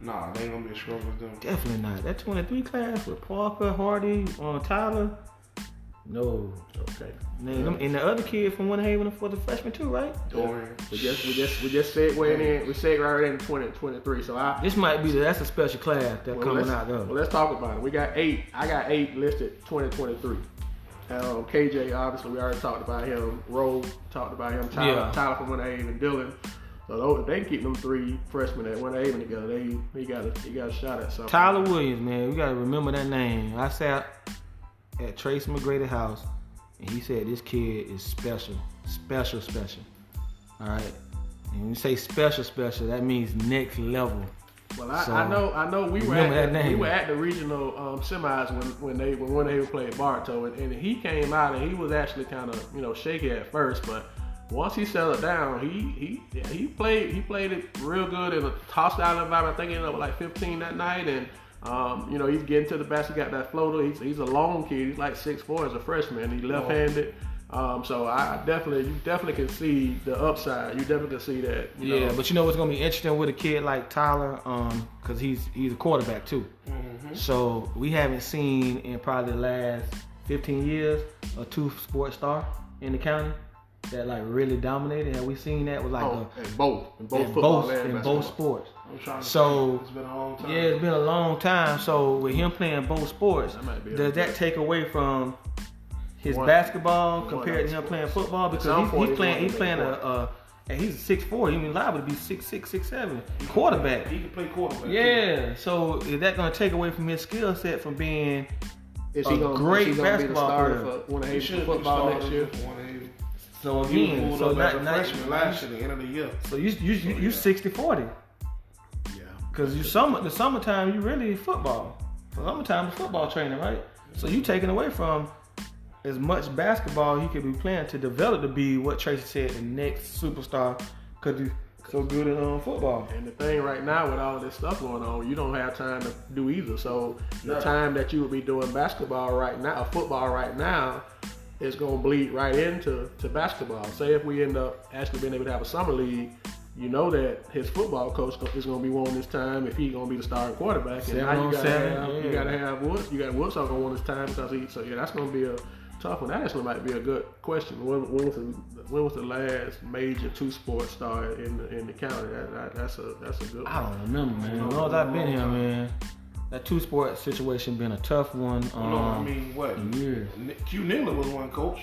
Nah, they ain't gonna be as strong as them. Definitely not. That 23 class with Parker, Hardy, uh, Tyler. No. Okay. And the other kid from Winter Haven for the freshman too, right? Dorian. We just we just we just segued in. We segued right in 2023. so I This might be the, that's a special class that's Well, coming out though. Well, let's talk about it. We got eight. I got eight listed 2023. Um, KJ, obviously, we already talked about him. Rowe talked about him. Tyler, Yeah. Tyler from Winter Haven, Dylan. So those, if they can keep them three freshmen at Winter Haven together, they he got a, he got a shot at something. Tyler Williams, man, we gotta remember that name. I sat at Tracy McGrady house, and he said this kid is special, special, special. All right, and when you say special, special, that means next level. Well, I, So, I know, I know. We were at the, we were at the regional um, semis when when they when Haven played Bartow, and, and he came out and he was actually kind of you know shaky at first, but once he settled down, he he yeah, he played he played it real good in a hostile environment. I think he ended up with like 15 that night, and um, you know he's getting to the basket, got that floater. He's he's a long kid. He's like six four as a freshman. He left-handed. Um, so I definitely, you definitely can see the upside. You definitely can see that. You Yeah, know, but you know what's gonna be interesting with a kid like Tyler, um, cause he's he's a quarterback too. Mm-hmm. So we haven't seen in probably the last 15 years a two sports star in the county that like really dominated. Have we seen that with like oh, a, in both, in both in football both and in basketball. both sports? I'm trying So- think. it's been a long time. Yeah, it's been a long time. So with him playing both sports, That might be a does that take away from his One- basketball one compared to him the playing football? Because he's, he's he's playing he's playing a, important. uh, and he's six four. He's liable to be six six six seven quarterback. He can play quarterback. too. Yeah. So is that going to take away from his skill set from being Is a gonna, great is he gonna be the basketball starter player. for Winter He Haven should football be next year? So again? So not, not, freshman last year, the end of the year. so you you you, yeah. 60 40 Yeah. because you summer the summertime you really football. The summertime is football training, right? So you taking away from as much basketball he could be playing to develop to be what Tracy said the next superstar could do so good in um, football. And the thing right now with all this stuff going on, you don't have time to do either. So the No. time that you would be doing basketball right now, football right now, is gonna bleed right into to basketball. Say if we end up actually being able to have a summer league, you know that his football coach is gonna be wanting his time if he's gonna be the starting quarterback. And Seven now you on gotta seven, have you gotta have Woods. You got Woods not gonna want his time because he. So yeah, that's gonna be a tough one. That actually might be a good question. When, when was the when was the last major two sports star in the, in the county? That, that, that's a that's a good. I don't remember, man. As long as I've been here, man, that two sport situation been a tough one. Um, no, I mean what? years. N- Q Niller was one coach.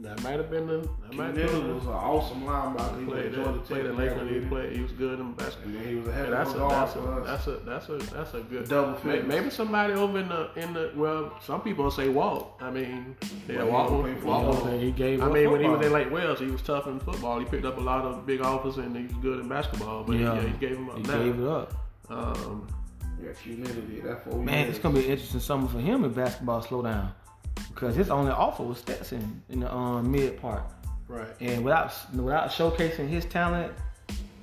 That might have been the. That Q might have been was an awesome linebacker. He played played Georgia at, played Tech. at Lakeland. He played. He was good in basketball. And then he was a Yeah, head that's of a that's for a that's a that's a that's a good Double May- figures. Maybe somebody over in the in the well, some people say Walt. I mean, yeah, Well, he Walt. don't was- play Walt was- football. He gave I up mean, when he was in Lake Wales, he was tough in football. He picked up a lot of big offers and he was good in basketball. But yeah, Yeah. he gave him up He now. gave it up. Um, Yeah, Q Niller did that for Man, it's gonna be an interesting summer for him if basketball slow down. Because his only offer was Stetson in the um, mid part. right. And without without showcasing his talent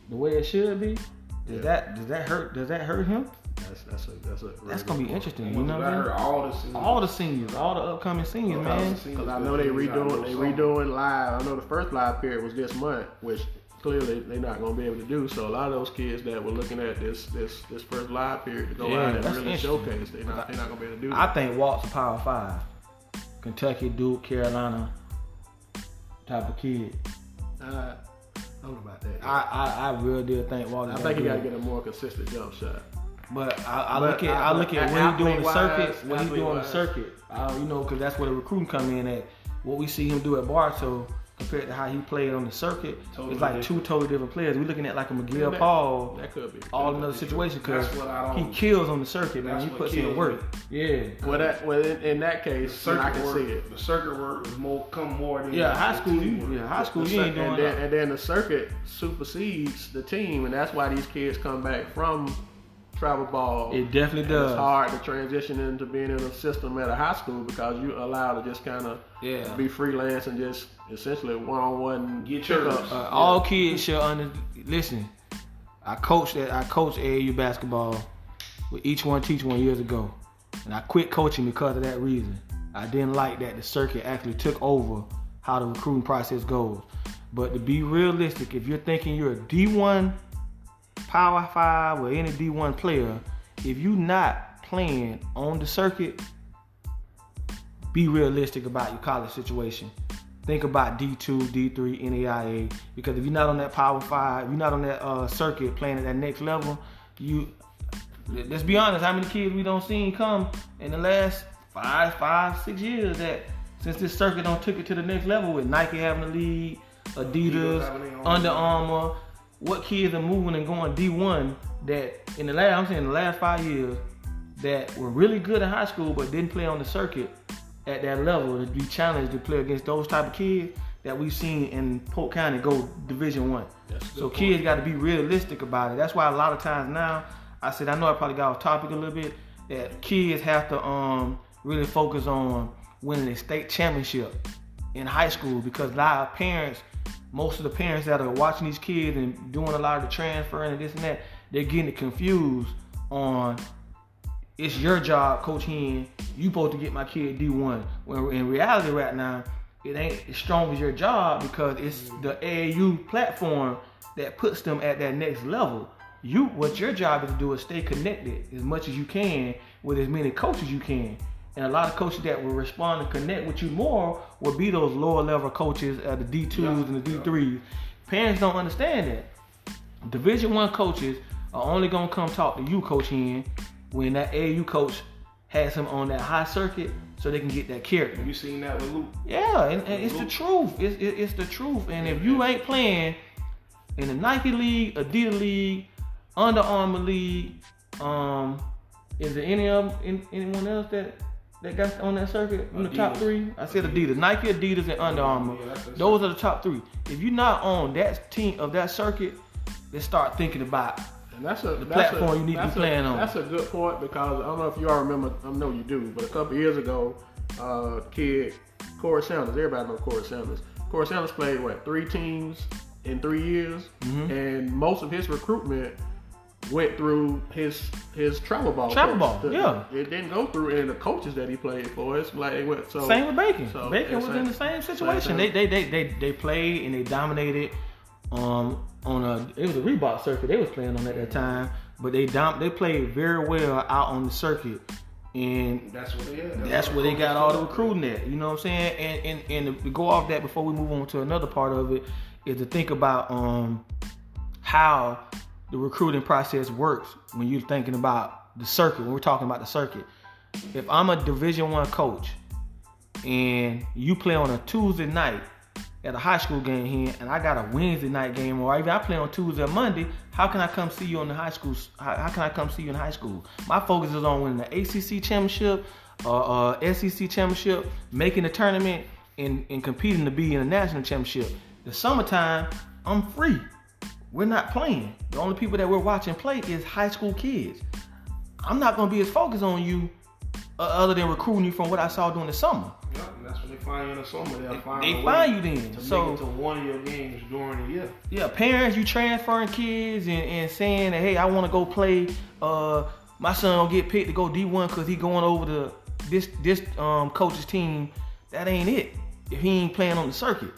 the way it should be, does Yeah. that does that hurt does that hurt him? That's that's a that's a really That's gonna be point. interesting, you know what I her mean? all the seniors. All the seniors, all the upcoming seniors, All man. Because I know they he's redoing they somewhere. redoing live. I know the first live period was this month, which clearly they're not going to be able to do. So a lot of those kids that were looking at this this this first live period to go Yeah, out and really showcase, they're not they're not going to be able to do That. I think Walt's power five. Kentucky, Duke, Carolina type of kid. Uh, I don't know about that. I, I, I really do think Walt. I think he that got to get a more consistent jump shot. But I, I But look at I- I look at but what he doing the circuit. What he doing the circuit. Uh, you know, because that's where the recruiting come in at. What we see him do at Bartow compared to how he played on the circuit, Totally it's like two totally different players. We're looking at like a McGill That- Paul, That could be. all another situation because That's what I he kills on the circuit, man. That's He what puts in kills work. Yeah. Well, that well in, in that case, then I circuit can work, see it. the circuit work is more come more than Yeah, high school, you, yeah, high school, The you ain't cir- doing and then, and then the circuit supersedes the team, and that's why these kids come back from travel ball. It definitely And does. It's hard to transition into being in a system at a high school because you allowed to just kind of Yeah. be freelance and just essentially one on one Get your Uh, All kids should under listen. I coached that. I coached AAU basketball with each one teach one years ago, and I quit coaching because of that reason. I didn't like that the circuit actually took over how the recruiting process goes. But to be realistic, if you're thinking you're a D1 Power Five or any D1 player, if you're not playing on the circuit, be realistic about your college situation. Think about D2, D3, NAIA, because if you're not on that Power Five, if you're not on that uh, circuit playing at that next level, you. Let's be honest. How many kids we don't seen come in the last five, five, six years that since this circuit don't took it to the next level with Nike having the lead, Adidas Adidas, having their own Under. Armour. What kids are moving and going D1 that in the last I'm saying the last five years that were really good in high school but didn't play on the circuit at that level to be challenged to play against those type of kids that we've seen in Polk County go Division One. That's a good So point. kids got to be realistic about it. That's why a lot of times now I said I know I probably got off topic a little bit that kids have to um really focus on winning a state championship in high school because a lot of parents, most of the parents that are watching these kids and doing a lot of the transferring and this and that, they're getting confused on it's your job, Coach Hen. You supposed to get my kid D1. When in reality, right now, it ain't as strong as your job because it's mm-hmm. the AAU platform that puts them at that next level. You, what your job is to do is stay connected as much as you can with as many coaches you can. And a lot of coaches that will respond and connect with you more will be those lower level coaches at the D2s and the D3s. Parents don't understand that. Division one coaches are only gonna come talk to you, Coach Hen, when that AAU coach has him on that high circuit so they can get that character. You seen that with Luke? Yeah, and, and it's the truth. It's, it- it's the truth. And if you ain't playing in the Nike League, Adidas League, Under Armour League, um, is there any of any, anyone else that that got on that circuit in the top three? I said Adidas, Nike, Adidas, and Under Armour. Yeah, Those are the top three. If you're not on that team of that circuit, let's start thinking about And that's a the platform you need to be that's a- on. That's a good point because I don't know if you all remember. I know you do, but a couple years ago, uh, kid Corey Sanders. Everybody knows Corey Sanders. Corey Sanders played what three teams in three years, Mm-hmm. and most of his recruitment went through his his travel ball. Travel ball, The- yeah. It didn't go through any of the coaches that he played for. It's like they went so Same with Bacon. so, Bacon was same- in the same same situation. thing. They, they they they they played and they dominated um on a it was a Reebok circuit they was playing on at that time, but they dom- they played very well out on the circuit. And That's what they had. that's where they got all the recruiting at. You know what I'm saying? And and and to go off that before we move on to another part of it is to think about um how the recruiting process works when you're thinking about the circuit. When we're talking about the circuit, if I'm a Division One coach and you play on a Tuesday night at a high school game here, and I got a Wednesday night game, or even I play on Tuesday or Monday, how can I come see you on the high school? How, how can I come see you in high school? My focus is on winning the ACC championship, uh, uh, SEC championship, making the tournament, and, and competing to be in a national championship. The summertime, I'm free. We're not playing. The only people that we're watching play is high school kids. I'm not gonna be as focused on you, uh, other than recruiting you from what I saw during the summer. Yeah, and that's when they find you in the summer. They'll find They find you then. to So- make it to one of your games during the year. Yeah, parents, you transferring kids and, and saying that, hey, I want to go play. Uh, my son gonna get picked to go D1 because he going over to this this um coach's team. That ain't it. If he ain't playing on the circuit,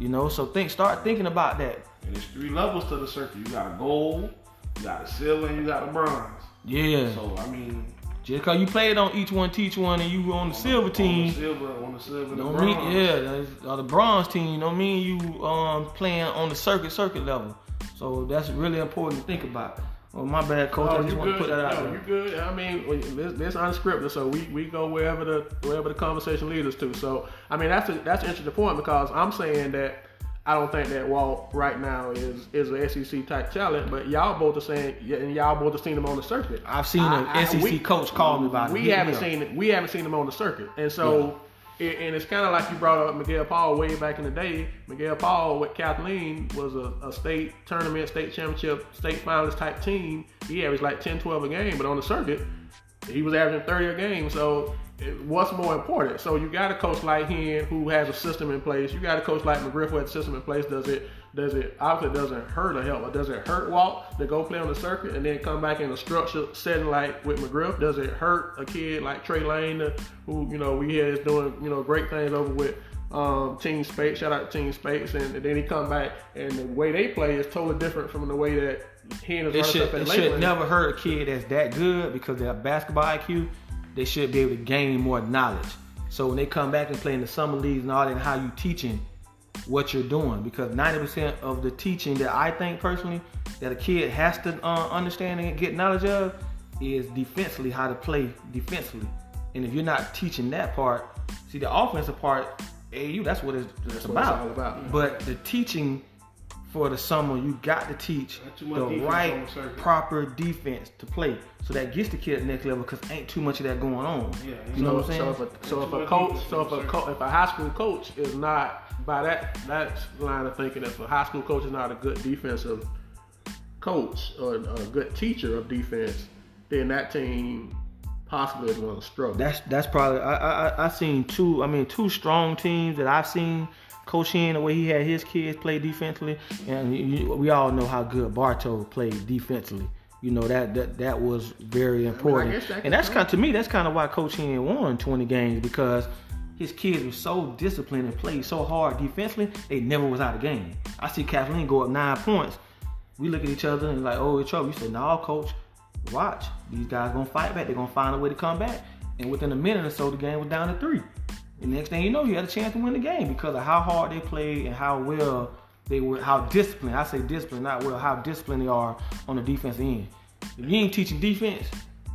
You know, so think, start thinking about that. And there's three levels to the circuit. You got a gold, you got a silver, and you got a bronze. Yeah. So I mean, Just cause you played on each one, teach one, and you were on the silver on the team, silver, on the silver, and the don't bronze. mean yeah, or the bronze team don't mean you um playing on the circuit circuit level. So that's really important to think about. Well, my bad, coach. Oh, I you just want to good? put that out No, there. you good? I mean, this, this unscripted, so we, we go wherever the wherever the conversation leads us to. So, I mean, that's a that's an interesting point because I'm saying that I don't think that Walt right now is is an SEC type talent, but y'all both are saying, and y'all both have seen him on the circuit. I've seen an I- I- SEC we- coach call me about it. We Hit haven't up. seen it. We haven't seen him on the circuit, and so. it- And it's kind of like you brought up Miguel Paul way back in the day. Miguel Paul with Kathleen was a, a state tournament, state championship, state finalist type team. He averaged like 10, 12 a game, but on the circuit, he was averaging 30 a game. So what's more important? So you got a coach like him who has a system in place. You got a coach like McGriff who has a system in place. Does it does it obviously doesn't hurt or help, but does it hurt Walt to go play on the circuit and then come back in a structured setting like with McGriff? Does it hurt a kid like Trey Lane, who you know we hear is doing you know great things over with um, Team Spates? Shout out to Team Spates, and, then he come back and the way they play is totally different from the way that It should it should never hurt a kid that's that good because they have basketball IQ. They should be able to gain more knowledge. So when they come back and play in the summer leagues and all that, and how you teaching what you're doing, because 90% of the teaching that I think personally that a kid has to uh, understand and get knowledge of is defensively how to play defensively. And if you're not teaching that part, see the offensive part, AAU that's what it's, it's what it's about. But the teaching for the summer, you got to teach Not too much the right the proper defense to play. So that gets the kid at the next level because ain't too much of that going on. Yeah, you know so, what I'm saying? So if a, so if a coach, so if a co- if a high school coach is not by that that line of thinking, if a high school coach is not a good defensive coach or a good teacher of defense, then that team possibly is going to struggle. That's that's probably I I I seen two I mean two strong teams that I've seen Coach the way he had his kids play defensively, and you- we all know how good Bartow played defensively. You know that that that was very important, guess that and that's kind to me that's kind of why Coach won 20 games because his kids were so disciplined and played so hard defensively they never was out of game. I see Kathleen go up nine points. We look at each other and like, oh, it's trouble. You said, no, coach, watch. These guys gonna fight back. They're gonna find a way to come back. And within a minute or so, the game was down to three. And next thing you know, you had a chance to win the game because of how hard they played and how well they were, how disciplined. I say disciplined, not well, how disciplined they are on the defense end. If you ain't teaching defense,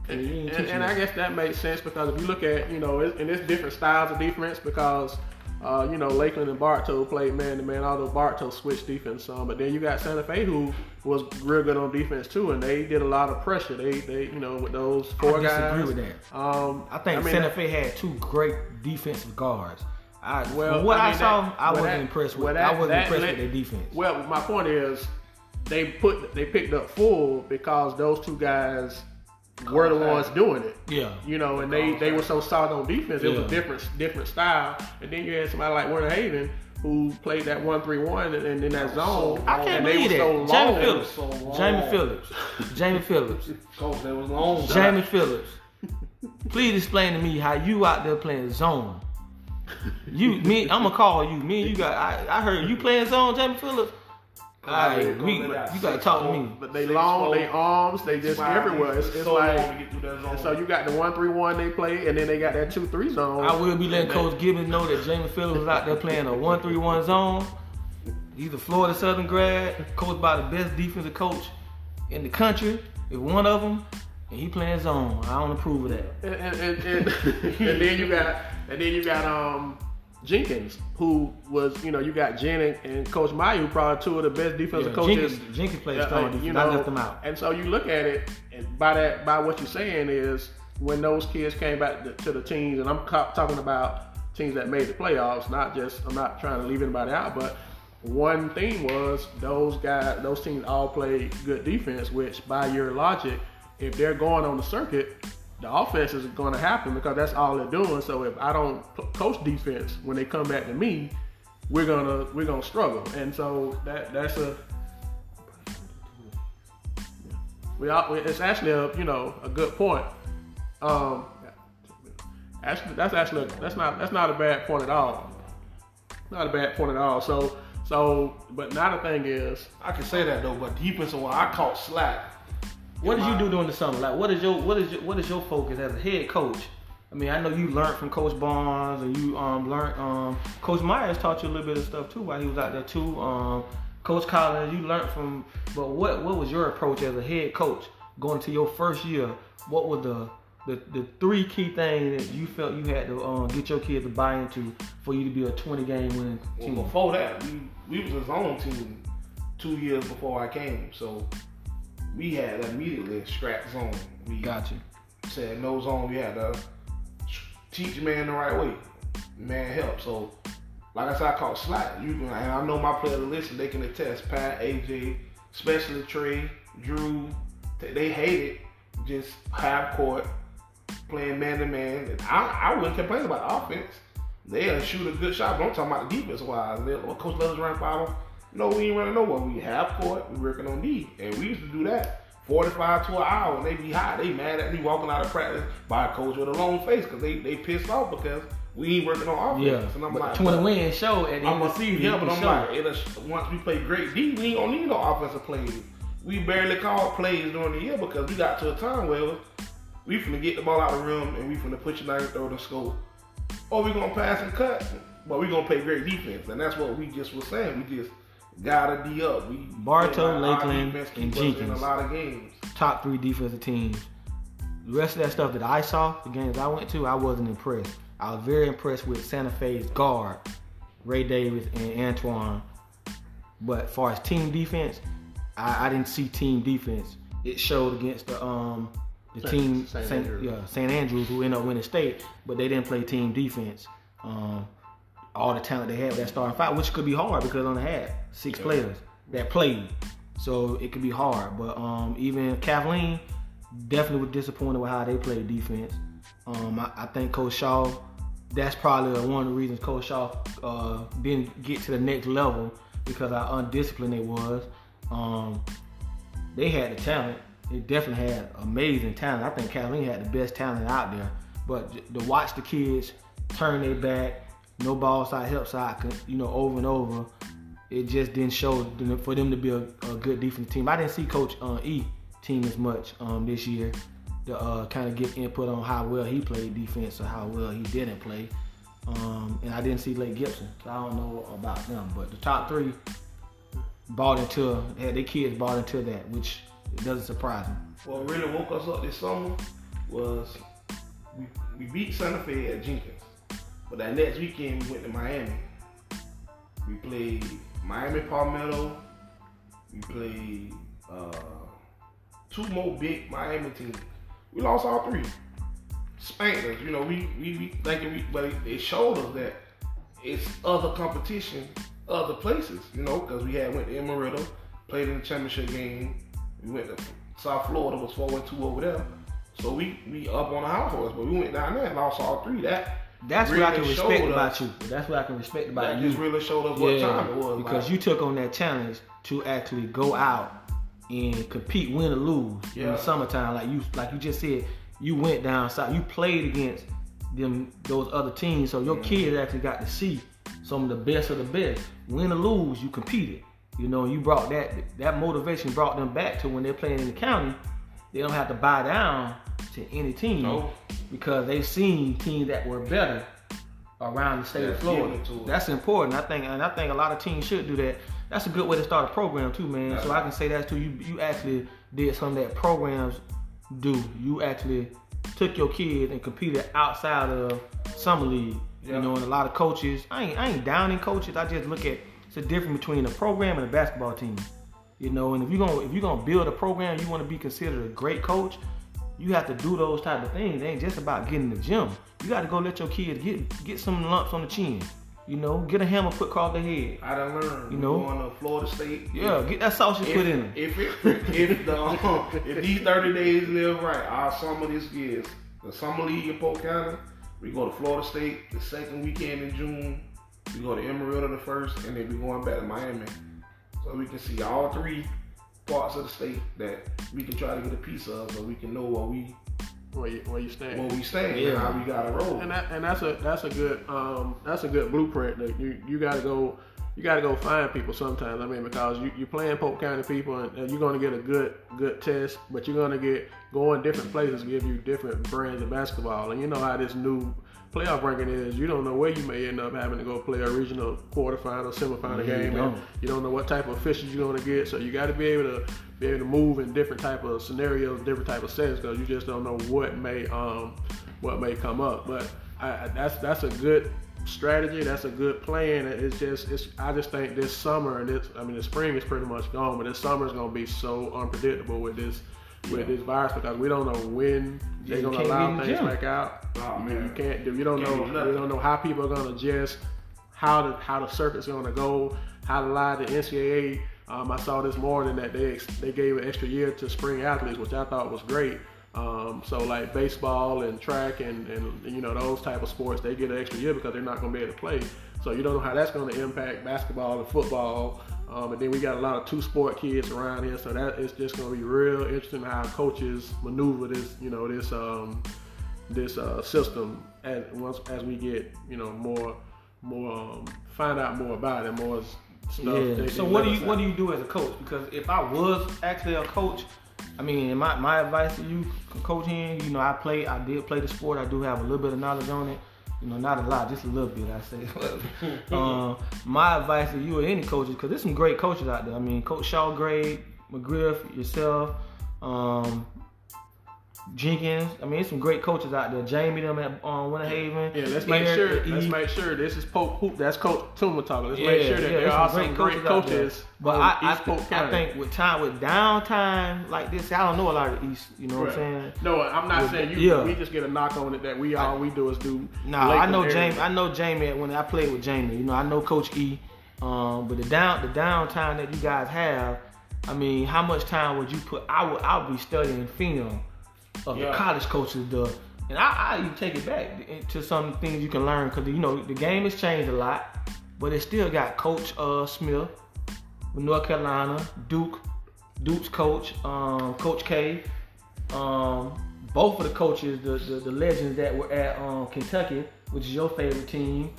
ain't and, and I guess that makes sense because if you look at you know, and it's different styles of defense because. Uh, you know, Lakeland and Bartow played man to man, although Bartow switched defense some. But then you got Santa Fe who was real good on defense too, and they did a lot of pressure. They, they, you know, with those four I guys. disagree with that. Um, I think mean, Santa Fe had two great defensive guards. I, Well, from what I I, saw, that- I wasn't that- impressed with. well, I wasn't that impressed with their defense. Well, my point is, they put they picked up full because those two guys were the ones doing it. Yeah. You know, and they they were so solid on defense. It was a different different style. And then you had somebody like Winter Haven who played that one three one and in that zone. I can't and they believe were that. so Jamie. Phillips. so. Jamie Phillips. Jamie Phillips. (laughs) Coach, that was long. Jamie Phillips. Please explain to me how you out there playing zone. You me, I'm gonna call you. Me and you got. I, I heard you playing zone, Jamie Phillips. All right, we, you gotta talk to me. But they Six, long, they arms, they just Five everywhere. It's, it's so like long to get through that zone. and so you got the one three one they play, and then they got that two three zone. I will be letting Coach Gibbons know that Jamie Phillips was out there playing a one-three-one zone. He's a Florida Southern grad, coached by the best defensive coach in the country. If one of them, and he playing zone, I don't approve of that. and, and, and, and, (laughs) and then you got and then you got um Jenkins, who was you know you got Jen and, and Coach Meyer, who probably two of the best defensive Yeah, coaches. Jenkins, Jenkins strong uh, defense. you I know, left them out. And so you look at it, and by that, by what you're saying is when those kids came back to, to the teams, and I'm co- talking about teams that made the playoffs, not just I'm not trying to leave anybody out, but one thing was those guys, those teams all played good defense, which by your logic, if they're going on the circuit. The offense is going to happen because that's all they're doing. So if I don't coach defense when they come back to me, we're gonna we're gonna struggle. And so that that's a we it's actually a you know a good point. Um, actually, that's actually that's not that's not a bad point at all. Not a bad point at all. So So, but now the thing is, I can say that though, but defensive wise, I caught slack. What did you do during the summer? Like, what is your what is your, what is your focus as a head coach? I mean, I know you learned from Coach Barnes, and you um learned um Coach Myers taught you a little bit of stuff too while he was out there too. Um, Coach Collins, you learned from. But what what was your approach as a head coach going to your first year? What were the the, the three key things that you felt you had to um, get your kids to buy into for you to be a 20 game winning Well, team? before that, we we was a zone team two years before I came, so we had immediately scrap zone. We Got you. said no zone. We had to teach man the right way. Man help. So, like I said, I caught slack. You can, and I know my players listen. They can attest. Pat, AJ, especially Trey, Drew. They hate it. Just half court playing man to man. I I wouldn't complain about the offense. They'll shoot a good shot, but I'm talking about the defense wise. Well, Coach let us run five. No, we ain't running nowhere. We half court. We working on D, and we used to do that. 45 to an hour, and they be hot. They mad at me walking out of practice by a coach with a long face because they, they pissed off because we ain't working on offense. Yeah, And I'm but like, 20 wins show at I'm going to see, yeah, but I'm show like, once we play great D, we ain't gonna need no offensive plays. We barely called plays during the year because we got to a time where we finna get the ball out of the room and we finna put you down and throw the scope. Or we gonna pass and cut, but we gonna play great defense, and that's what we just was saying. We just gotta be up. We Bartow, Lakeland, and keep in Jenkins. a lot of games. top three defensive teams. The rest of that stuff that I saw, the games I went to, I wasn't impressed. I was very impressed with Santa Fe's guard, Ray Davis and Antoine. But as far as team defense, I, I didn't see team defense. It showed against the um the Saint- team Saint Saint, Andrews. yeah St. Andrews who ended up winning state, but they didn't play team defense. Um, all the talent they had that starting five, which could be hard because they only had six players that played. So it could be hard. But um, even Kathleen definitely was disappointed with how they played defense. Um, I, I think Coach Shaw, that's probably one of the reasons Coach Shaw uh, didn't get to the next level because how undisciplined they was. Um, they had the talent. They definitely had amazing talent. I think Kathleen had the best talent out there. But to watch the kids turn their back, no ball side, help side, you know, over and over, it just didn't show for them to be a, a good defense team. I didn't see Coach uh, E team as much um, this year to uh, kind of get input on how well he played defense or how well he didn't play. Um, and I didn't see Lake Gibson, so I don't know about them. But the top three bought into had their kids bought into that, which doesn't surprise me. What really woke us up this summer was we, we beat Santa Fe at Jenkins. But that next weekend we went to Miami. We played Miami Palmetto. We played uh, two more big Miami teams. We lost all three. Spanked us. You know, we we, we thinking we but it, showed us that it's other competition, other places, you know, because we had went to Amarillo, played in the championship game. We went to South Florida, was 4 2 over there. So we we up on the high horse, but we went down there and lost all three. That That's what I can respect about us- you. That's what I can respect about That you. just really showed us what time it was. because like, you took on that challenge to actually go out and compete, win or lose in the summertime. Like you, like you just said, you went down south. You played against them those other teams, so your Mm-hmm. kids actually got to see some of the best of the best. Win or lose, you competed. You know, you brought that that motivation brought them back to when they're playing in the county. They don't have to buy down to any team No. because they've seen teams that were better around the state Yeah, of Florida. give it to 'em. That's important. I think, and I think a lot of teams should do that. That's a good way to start a program too, man. So I can say that too. You you actually did something that programs do. You actually took your kids and competed outside of summer league. Yeah. You know, and a lot of coaches. I ain't I ain't downing coaches. I just look at it's a difference between a program and a basketball team. You know, and if you're gonna if you're gonna build a program, you want to be considered a great coach. You have to do those type of things. It ain't just about getting in the gym. You got to go let your kids get get some lumps on the chin. You know, get a hammer put across the head. I done learned. You know? going to Florida State. Yeah, get that sausage If, put in them. if it if the um, if these thirty days live right, our summer this year, the summer league in Polk County, we go to Florida State the second weekend in June. We go to Amarillo the first, and then we going back to Miami, so we can see all three parts of the state that we can try to get a piece of, so we can know where we where you, where you stand. where we stand Yeah. and how we got to roll. and that and that's a that's a good um that's a good blueprint. That you you got to go you got to go find people sometimes. I mean, because you, you're playing Polk County people, and, and you're going to get a good good test, but you're going to get going different places, give you different brands of basketball, and you know how this new playoff ranking is. You don't know where you may end up having to go play a regional quarterfinal, semifinal Yeah, you game. don't. You don't know what type of officials you're going to get, so you got to be able to be able to move in different type of scenarios, different type of settings, because you just don't know what may um what may come up. But I, I, that's that's a good strategy. That's a good plan. It's just it's I just think this summer and this I mean the spring is pretty much gone, but this summer is going to be so unpredictable with this with this virus because we don't know when they're going to allow get in the things back out. Oh, you man. can't do. You don't Can't know. You don't know how people are going to adjust, how the how the circuit's going to go, how to lie the NCAA. Um, I saw this morning that they they gave an extra year to spring athletes, which I thought was great. Um, so like baseball and track and, and you know those type of sports, they get an extra year because they're not going to be able to play. So you don't know how that's going to impact basketball and football. Um, and then we got a lot of two sport kids around here, so that is just going to be real interesting how coaches maneuver this, you know, this um, this uh, system as once as we get you know more more um, find out more about it, more stuff. Yeah. So what do you us what do you do as a coach? Because if I was actually a coach, I mean, my, my advice to you, coaching, you know, I play, I did play the sport. I do have a little bit of knowledge on it. You know, not a lot, just a little bit. I say. (laughs) um, my advice to you or any coaches, because there's some great coaches out there. I mean, Coach Shaw Gray, McGriff, yourself, um, Jenkins. I mean, there's some great coaches out there. Jamie them at um, Winter Haven. Yeah, let's make sure. E. Let's make sure this is Polk Hoop. That's Coach Tuma talking. Let's make sure that there's there are some great there. coaches. But I, I, think, I think with time, with downtime like this, I don't know a lot of East. You know what I'm saying? No, I'm not saying you. Yeah. We just get a knock on it that we all we do is do. Nah, I know. Jamie. I know Jamie when I played with Jamie. You know, I know Coach E. Um, but the down the downtime that you guys have, I mean, how much time would you put? I would I would be studying film of Yeah. the college coaches, the and I, I even take it back to some things you can learn because you know the game has changed a lot, but it still got Coach uh, Smith with North Carolina, Duke, Duke's coach, um, Coach K, um, both of the coaches, the, the, the legends that were at um, Kentucky, which is your favorite team.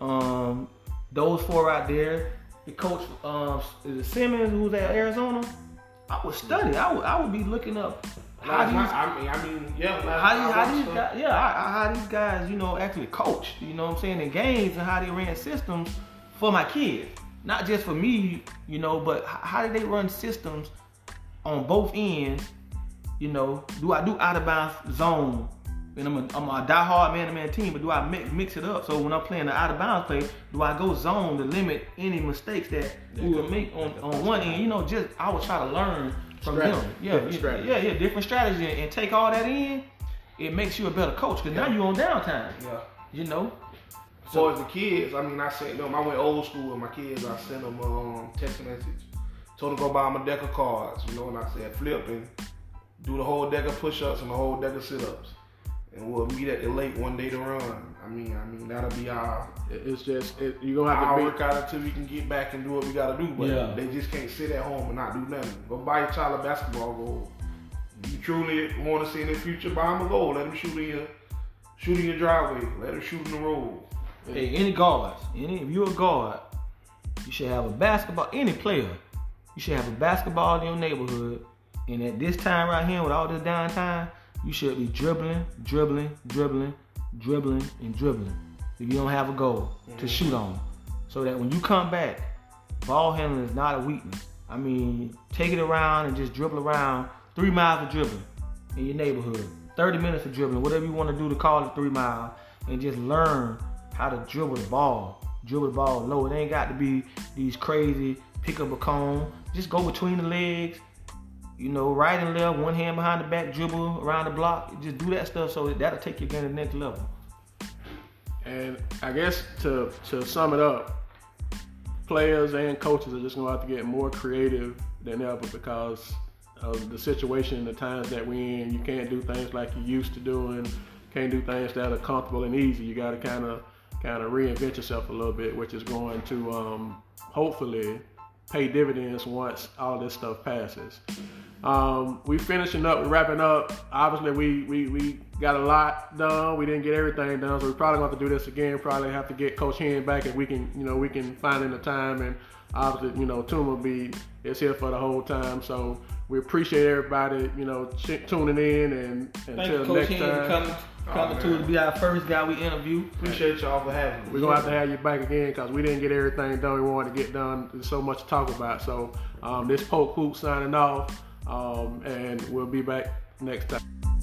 Um, those four out there, the coach um, is it Simmons, who's at Arizona. I would study. I would I would be looking up how Last these I mean, I mean, yeah. how do, these, how these guys, yeah, how, how these guys, you know, actually coached, you know what I'm saying, in games and how they ran systems for my kids. Not just for me, you know, but how did they run systems on both ends? You know, do I do out of bounds zone? And I'm a, I'm a diehard man to man team, but do I mix, mix it up? So when I'm playing the out of bounds play, do I go zone to limit any mistakes that we would make on, on one end? You know, just I would try to learn from Strategy. them. Yeah, yeah, yeah, yeah, different strategy and, take all that in. It makes you a better coach because now you on downtime. Yeah. You know, As far as the kids, I mean, I sent them. I went old school with my kids. I sent them a um, text message. Told them to go buy them a deck of cards, you know, and I said flip and do the whole deck of push-ups and the whole deck of sit-ups, and we'll meet at the lake one day to run. I mean, I mean that'll be our It's just it, you're gonna have to be. workout until we can get back and do what we gotta do. But Yeah. they just can't sit at home and not do nothing. Go buy your child a basketball goal. You truly want to see in the future, buy him a goal. Let him shoot in your shoot in your driveway. Let him shoot in the road. hey, any guards, any if you're a guard, you should have a basketball. Any player, you should have a basketball in your neighborhood. And at this time right here, with all this downtime, you should be dribbling, dribbling, dribbling, dribbling, and dribbling. If you don't have a goal to mm-hmm. shoot on, so that when you come back, ball handling is not a weakness. I mean, take it around and just dribble around three miles of dribbling in your neighborhood, 30 minutes of dribbling, whatever you want to do to call it three miles, and just learn how to dribble the ball. Dribble the ball low. It ain't got to be these crazy pick up a cone. Just go between the legs, you know, right and left, one hand behind the back, dribble around the block. Just do that stuff so that that'll take game to the next level. And I guess to to sum it up, players and coaches are just gonna have to get more creative than ever because of the situation the times that we're in. You can't do things like you used to doing. Can't do things that are comfortable and easy. You got to kind of kind of reinvent yourself a little bit, which is going to um, hopefully pay dividends once all this stuff passes. Um, we finishing up, we wrapping up. Obviously, we, we we got a lot done. We didn't get everything done, so we're probably going to have to do this again. Probably have to get Coach Hen back, and we can you know we can find in the time. And obviously, you know, Tuma will be is here for the whole time. So we appreciate everybody, you know, ch- tuning in, and Thank until you, Coach next Hen, time. for coming, coming Oh, to man. to be our first guy we interview. Appreciate y'all for having me. We're gonna have to have you back again because we didn't get everything done we wanted to get done. There's so much to talk about. So um, this Polk Hoop signing off, um, and we'll be back next time.